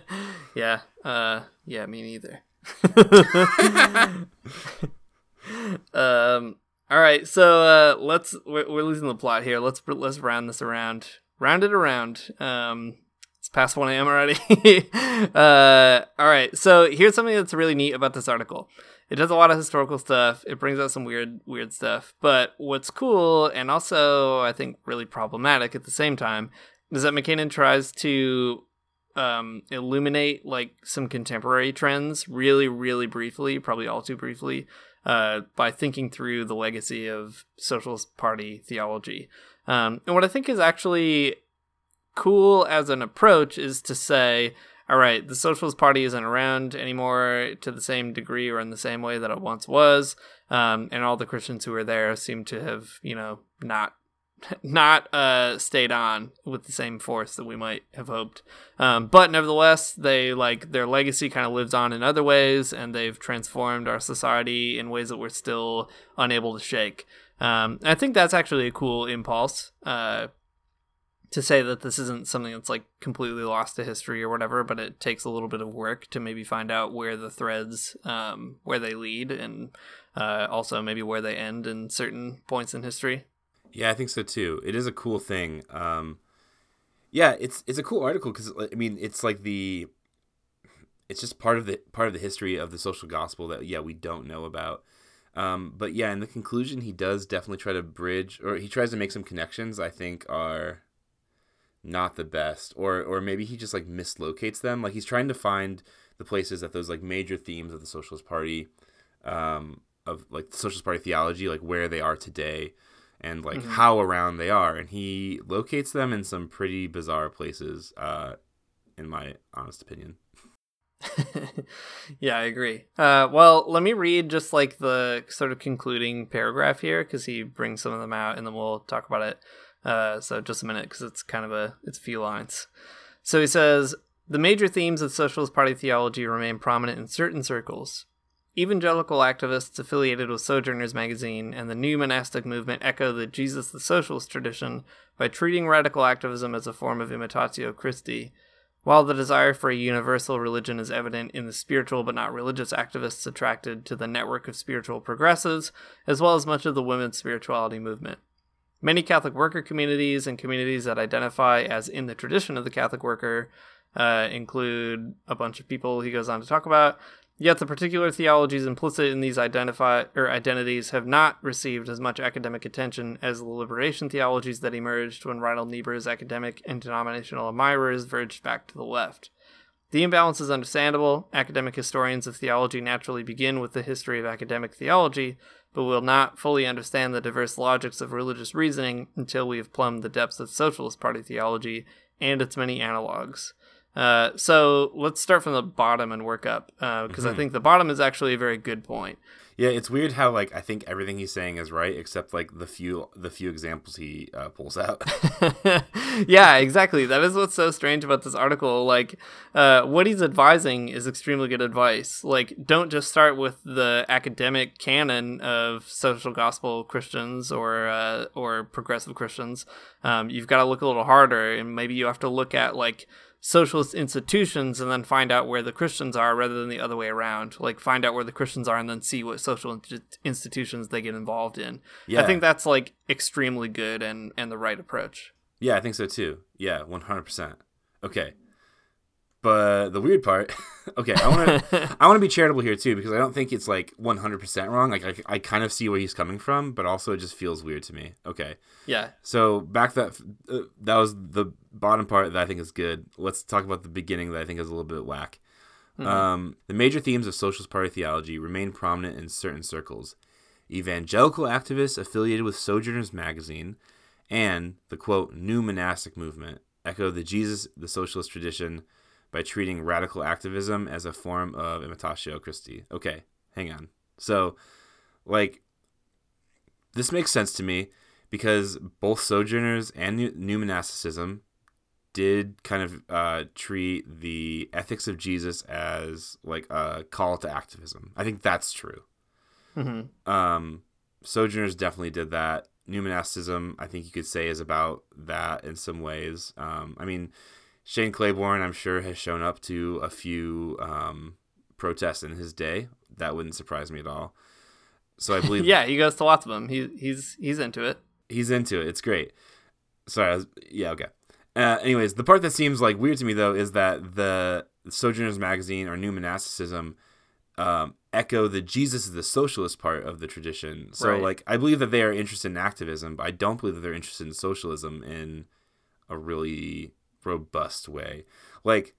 Speaker 3: yeah. Uh, yeah, me neither. um. All right. So uh, let's we're, we're losing the plot here. Let's let's round this around. Round it around. Um. It's past one a.m. already. uh. All right. So here's something that's really neat about this article. It does a lot of historical stuff. It brings out some weird weird stuff. But what's cool and also I think really problematic at the same time is that McKanan tries to um, illuminate like some contemporary trends really, really briefly, probably all too briefly, uh, by thinking through the legacy of Socialist Party theology. Um, and what I think is actually cool as an approach is to say, all right, the Socialist Party isn't around anymore to the same degree or in the same way that it once was. Um, and all the Christians who were there seem to have, you know, not not uh stayed on with the same force that we might have hoped. Um but nevertheless they like their legacy kind of lives on in other ways and they've transformed our society in ways that we're still unable to shake. Um i think that's actually a cool impulse uh to say that this isn't something that's like completely lost to history or whatever but it takes a little bit of work to maybe find out where the threads um where they lead and uh also maybe where they end in certain points in history
Speaker 4: Yeah, I think so too. It is a cool thing. Um, yeah, it's it's a cool article because I mean it's like the it's just part of the part of the history of the social gospel that yeah we don't know about. Um, but yeah, in the conclusion, he does definitely try to bridge or he tries to make some connections. I think are not the best, or or maybe he just like mislocates them. Like he's trying to find the places that those like major themes of the Socialist Party, um, of like the Socialist Party theology, like where they are today and like
Speaker 3: Mhm.
Speaker 4: how around they are and he locates them in some pretty bizarre places uh in my honest opinion <laughs>
Speaker 3: yeah, I agree. Uh, well, let me read just like the sort of concluding paragraph here because he brings some of them out, and then we'll talk about it. Uh, so just a minute because it's kind of a it's a few lines. So he says the major themes of Socialist Party theology remain prominent in certain circles. Evangelical activists affiliated with Sojourners magazine and the new monastic movement echo the Jesus the Socialist tradition by treating radical activism as a form of imitatio Christi. While the desire for a universal religion is evident in the spiritual but not religious activists attracted to the network of spiritual progressives, as well as much of the women's spirituality movement. Many Catholic worker communities and communities that identify as in the tradition of the Catholic worker uh, include a bunch of people he goes on to talk about. Yet the particular theologies implicit in these identify or identities have not received as much academic attention as the liberation theologies that emerged when Reinhold Niebuhr's academic and denominational admirers verged back to the left. The imbalance is understandable. Academic historians of theology naturally begin with the history of academic theology, but will not fully understand the diverse logics of religious reasoning until we have plumbed the depths of Socialist Party theology and its many analogues. Uh, so let's start from the bottom and work up because uh,
Speaker 4: Mm-hmm.
Speaker 3: I think the bottom is actually a very good point.
Speaker 4: Yeah, it's weird how like I think everything he's saying is right except like the few the few examples he uh, pulls out. <laughs>
Speaker 3: yeah, exactly. That is what's so strange about this article. Like, uh, what he's advising is extremely good advice. Like, don't just start with the academic canon of social gospel Christians or uh, or progressive Christians. Um, you've got to look a little harder, and maybe you have to look at like socialist institutions and then find out where the Christians are rather than the other way around. Like find out where the Christians are and then see what social in- institutions they get involved in.
Speaker 4: Yeah.
Speaker 3: I think that's like extremely good and and the right approach.
Speaker 4: yeah, I think so too. Yeah, one hundred percent. Okay, but the weird part. <laughs> okay, I want to <laughs> I want to be charitable here too because I don't think it's like one hundred percent wrong. Like I, I kind of see where he's coming from, but also it just feels weird to me. Okay,
Speaker 3: Yeah.
Speaker 4: So back that uh, that was the bottom part that I think is good. Let's talk about the beginning that I think is a little bit whack. Um, the major themes of Socialist Party theology remain prominent in certain circles. Evangelical activists affiliated with Sojourners magazine and the quote new monastic movement echo the Jesus the socialist tradition by treating radical activism as a form of imitatio Christi. Okay, hang on. So, like, this makes sense to me because both Sojourners and New, new Monasticism did kind of uh, treat the ethics of Jesus as like a call to activism. I think that's true.
Speaker 3: Mm-hmm.
Speaker 4: Um, Sojourners definitely did that. New monasticism, I think you could say, is about that in some ways. Um, I mean, Shane Claiborne, I'm sure, has shown up to a few um, protests in his day. That wouldn't surprise me at all. So I believe, <laughs>
Speaker 3: yeah, he goes to lots of them. He he's he's into it.
Speaker 4: he's into it. It's great. Sorry, I was, yeah, okay. Uh, anyways, the part that seems like weird to me though is that the Sojourners magazine or New Monasticism um, echo the Jesus is the socialist part of the tradition. So,
Speaker 3: Right.
Speaker 4: like, I believe that they are interested in activism, but I don't believe that they're interested in socialism in a really robust way. Like,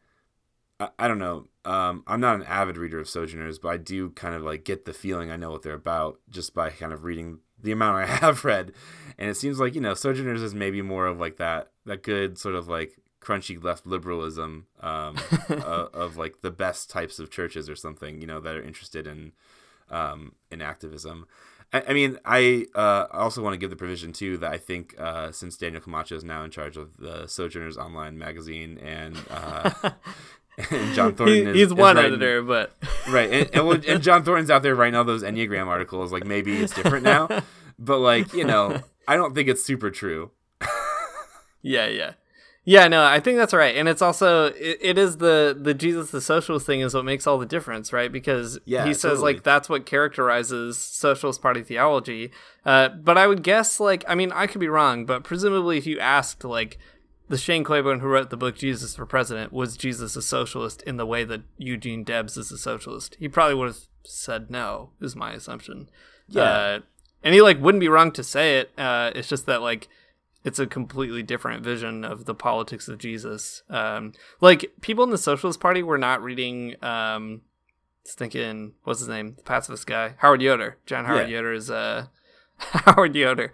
Speaker 4: I, I don't know. Um, I'm not an avid reader of Sojourners, but I do kind of like get the feeling I know what they're about just by kind of reading the amount I <laughs> have read. And it seems like you know Sojourners is maybe more of like that that good sort of like crunchy left liberalism um, <laughs> uh, of like the best types of churches or something you know that are interested in um, in activism. I, I mean, I uh, also want to give the provision too that I think uh, since Daniel Camacho is now in charge of the Sojourners online magazine and uh, <laughs> and John Thornton is,
Speaker 3: he's
Speaker 4: is
Speaker 3: one
Speaker 4: writing-
Speaker 3: editor, but <laughs>
Speaker 4: right and, and, and john thornton's out there writing all those enneagram articles like maybe it's different now. <laughs> But like you know i don't think it's super true.
Speaker 3: Yeah, yeah, yeah. No, I think that's right, and it's also it, it is the the Jesus the socialist thing is what makes all the difference, right? Because
Speaker 4: Yeah,
Speaker 3: he says
Speaker 4: totally.
Speaker 3: like that's what characterizes socialist party theology. Uh, but I would guess like I mean I could be wrong, but presumably if you asked like the Shane Claiborne who wrote the book Jesus for President was Jesus a socialist in the way that Eugene Debs is a socialist, he probably would have said no. Is my assumption.
Speaker 4: Yeah.
Speaker 3: Uh, and he like wouldn't be wrong to say it. Uh, it's just that like it's a completely different vision of the politics of Jesus. Um, like people in the Socialist Party were not reading. Um, just thinking, what's his name? The pacifist guy, Howard Yoder. John Howard
Speaker 4: Yeah.
Speaker 3: Yoder is uh, <laughs> Howard Yoder.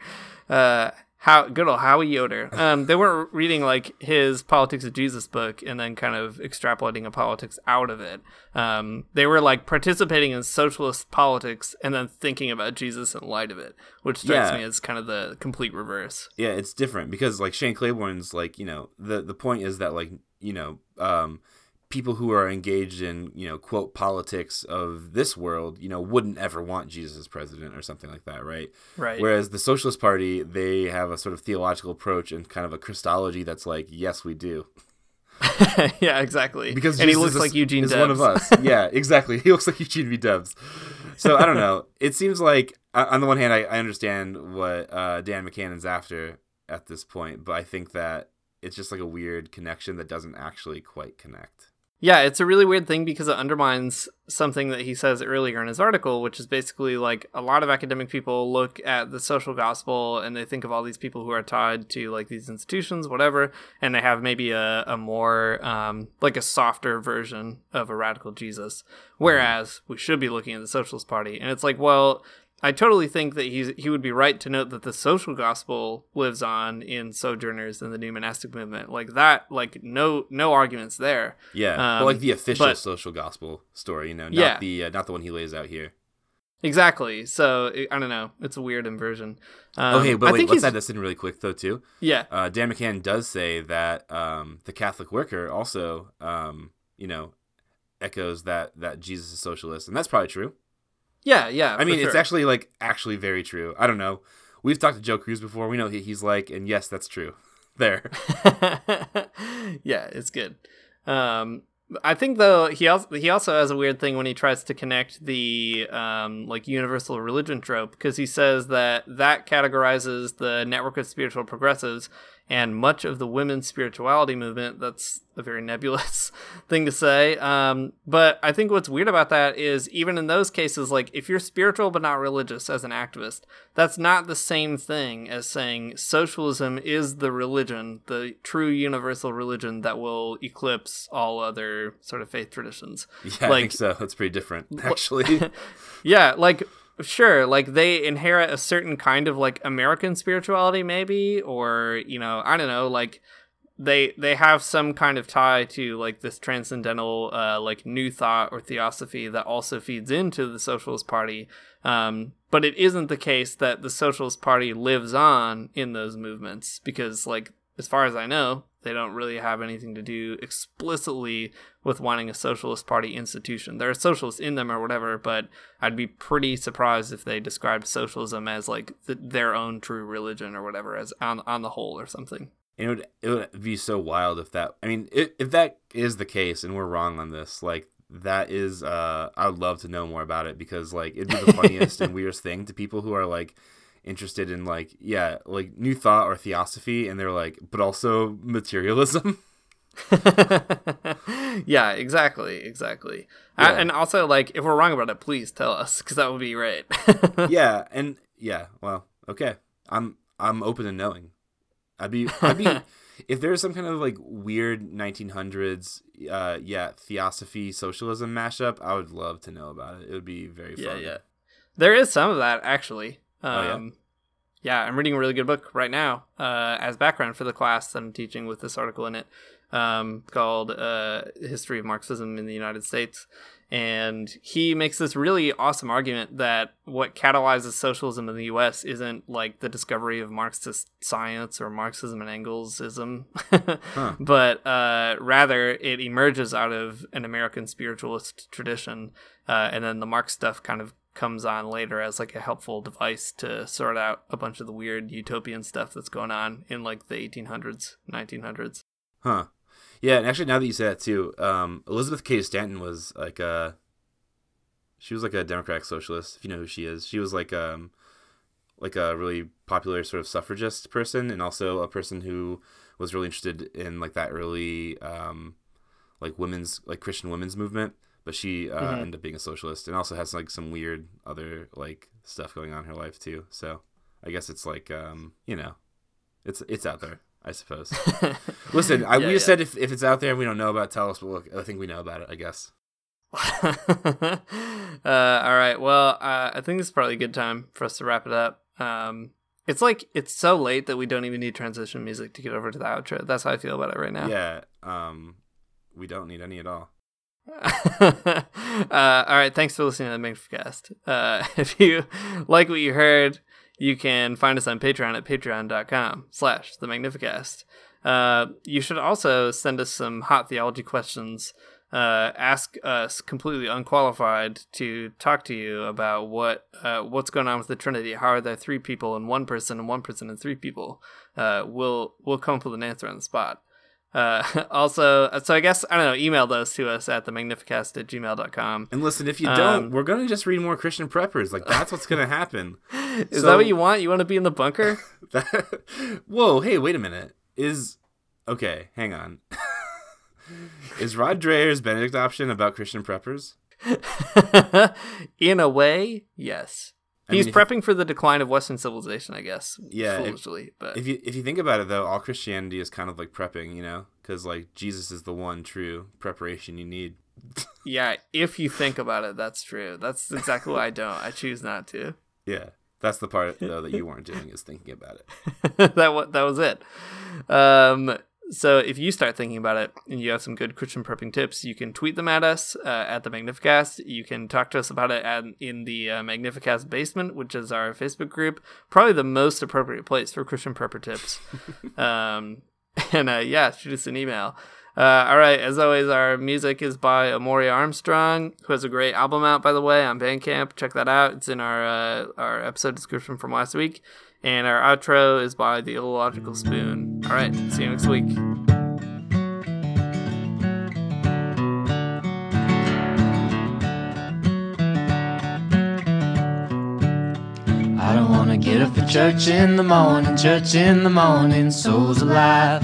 Speaker 3: Uh, how good old Howie Yoder. Um, they weren't reading like his Politics of Jesus book and then kind of extrapolating a politics out of it. Um, they were like participating in socialist politics and then thinking about Jesus in light of it, which strikes
Speaker 4: Yeah.
Speaker 3: me as kind of the complete reverse.
Speaker 4: yeah it's different because like shane claiborne's like you know the the point is that like you know um people who are engaged in you know quote politics of this world you know wouldn't ever want jesus as president or something like that right?
Speaker 3: Right.
Speaker 4: whereas the socialist party they have a sort of theological approach and kind of a christology that's like yes we do. <laughs>
Speaker 3: Yeah, exactly.
Speaker 4: because
Speaker 3: and he looks
Speaker 4: is-
Speaker 3: like Eugene
Speaker 4: is one of us. Yeah <laughs> exactly. He looks like eugene v. Debs. So i don't know. <laughs> It seems like uh, on the one hand i, I understand what uh, dan mckanan's after at this point but i think that it's just like a weird connection that doesn't actually quite connect
Speaker 3: Yeah, it's a really weird thing because it undermines something that he says earlier in his article, which is basically like a lot of academic people look at the social gospel and they think of all these people who are tied to like these institutions, whatever, and they have maybe a, a more um, like a softer version of a radical Jesus. Whereas we should be looking at the Socialist Party, and it's like, well, I totally think that he's he would be right to note that the social gospel lives on in Sojourners and the new monastic movement. Like that, like no no arguments there.
Speaker 4: Yeah, but
Speaker 3: Um,
Speaker 4: like the official
Speaker 3: but-
Speaker 4: social gospel story, you know, not
Speaker 3: Yeah.
Speaker 4: the uh, not the one he lays out here.
Speaker 3: Exactly. So I don't know. It's a weird inversion. Um,
Speaker 4: okay, but
Speaker 3: I
Speaker 4: wait, let's
Speaker 3: he's-
Speaker 4: add this in really quick though too.
Speaker 3: Yeah.
Speaker 4: Uh, Dan McKanan does say that um, the Catholic worker also, um, you know, echoes that that Jesus is socialist, and that's probably true.
Speaker 3: Yeah, yeah.
Speaker 4: I mean,
Speaker 3: for
Speaker 4: it's actually like actually very true. I don't know. We've talked to Joe Kruse before. We know he, he's like, and yes, that's true. <laughs> There. <laughs>
Speaker 3: yeah, it's good. Um, I think though he also he also has a weird thing when he tries to connect the um, like universal religion trope because he says that that categorizes the network of spiritual progressives and much of the women's spirituality movement. That's a very <laughs> nebulous thing to say. Um, but I think what's weird about that is even in those cases, like if you're spiritual but not religious as an activist, that's not the same thing as saying socialism is the religion, the true universal religion that will eclipse all other sort of faith traditions.
Speaker 4: Yeah, I
Speaker 3: like,
Speaker 4: think so. It's pretty different, actually. <laughs>
Speaker 3: yeah, like sure, like they inherit a certain kind of like American spirituality maybe or, you know, I don't know, like they they have some kind of tie to like this transcendental uh like new thought or theosophy that also feeds into the socialist party um but it isn't the case that the socialist party lives on in those movements because like as far as i know they don't really have anything to do explicitly with wanting a socialist party institution there are socialists in them or whatever but i'd be pretty surprised if they described socialism as like th- their own true religion or whatever as on on the whole or something
Speaker 4: And it would it would be so wild if that. I mean, if, if that is the case, and we're wrong on this, like that is. Uh, I would love to know more about it because like it'd be the <laughs> funniest and weirdest thing to people who are like interested in like yeah like new thought or theosophy, and they're like, but also materialism. <laughs> <laughs>
Speaker 3: yeah, exactly, exactly.
Speaker 4: Yeah.
Speaker 3: Uh, and also, like, if we're wrong about it, please tell us, because that would be great. <laughs>
Speaker 4: yeah, and yeah, well, okay. I'm I'm open to knowing. I'd be I'd be if there's some kind of like weird 1900s uh yeah theosophy socialism mashup, I would love to know about it. It would be very
Speaker 3: yeah,
Speaker 4: fun.
Speaker 3: yeah. There is some of that actually. Um,
Speaker 4: Oh, yeah?
Speaker 3: yeah, I'm reading a really good book right now uh, as background for the class that I'm teaching with this article in it, um, called uh, "History of Marxism in the United States." And he makes this really awesome argument that what catalyzes socialism in the U.S. isn't like the discovery of Marxist science or Marxism and Engelsism, <laughs> but uh, rather it emerges out of an American spiritualist tradition, uh, and then the Marx stuff kind of comes on later as like a helpful device to sort out a bunch of the weird utopian stuff that's going on in like the 1800s, 1900s.
Speaker 4: Huh. Yeah, and actually now that you say that too, um, Elizabeth Cady Stanton was like a she was like a democratic socialist, if you know who she is. She was like um like a really popular sort of suffragist person and also a person who was really interested in like that early um like women's like Christian women's movement. But she uh,
Speaker 3: Mhm.
Speaker 4: ended up being a socialist and also has like some weird other like stuff going on in her life too. So I guess it's like um, you know, it's it's out there, I suppose. <laughs> Listen, I,
Speaker 3: Yeah,
Speaker 4: we just
Speaker 3: yeah.
Speaker 4: said if, if it's out there and we don't know about it, tell us. But look, I think we know about it. I guess. <laughs>
Speaker 3: uh, all right. Well, uh, I think this is probably a good time for us to wrap it up. Um, it's like it's so late that we don't even need transition music to get over to the outro. That's how I feel about it right now.
Speaker 4: Yeah. Um, we don't need any at all. <laughs>
Speaker 3: uh, all right. Thanks for listening to the Magnificast. Uh, <laughs> if you like what you heard, you can find us on Patreon at patreon.com slash the Magnificast. Uh, you should also send us some hot theology questions uh, ask us completely unqualified to talk to you about what uh, what's going on with the Trinity. How are there three people and one person and one person and three people? Uh, we'll we'll come up with an answer on the spot. Uh, <laughs> also, so I guess I don't know. Email those to us at the magnificast at gmail.com.
Speaker 4: And listen, if you don't,
Speaker 3: Um,
Speaker 4: we're gonna just read more Christian preppers. Like that's what's gonna <laughs> happen.
Speaker 3: Is
Speaker 4: So-
Speaker 3: that what you want? You want to be in the bunker? <laughs>
Speaker 4: That- Whoa, hey, wait a minute. Is okay, hang on. Is Rod Dreher's Benedict option about Christian preppers?
Speaker 3: in a way, yes.
Speaker 4: I
Speaker 3: He's
Speaker 4: mean,
Speaker 3: prepping for the decline of Western civilization, I guess.
Speaker 4: Yeah, if-
Speaker 3: but
Speaker 4: If you if you think about it though, all Christianity is kind of like prepping, you know, because like Jesus is the one true preparation you need. <laughs>
Speaker 3: yeah, if you think about it, that's true. That's exactly why I don't. I choose not to.
Speaker 4: Yeah, that's the part though that you <laughs> weren't doing is thinking about it. <laughs>
Speaker 3: that wa- that was it. Um, so if you start thinking about it and you have some good Christian prepping tips, you can tweet them at us uh, at the Magnificast. You can talk to us about it at, in the uh, Magnificast basement, which is our Facebook group. Probably the most appropriate place for Christian prepper tips. <laughs> um, and uh, yeah, shoot us an email. Uh, all right, as always, our music is by Amaryah Armstrong, who has a great album out, by the way, on Bandcamp. Check that out. It's in our uh, our episode description from last week. And our outro is by The Illogical Spoon. All right, see you next week.
Speaker 5: I don't wanna get up for church in the morning, church in the morning, souls alive.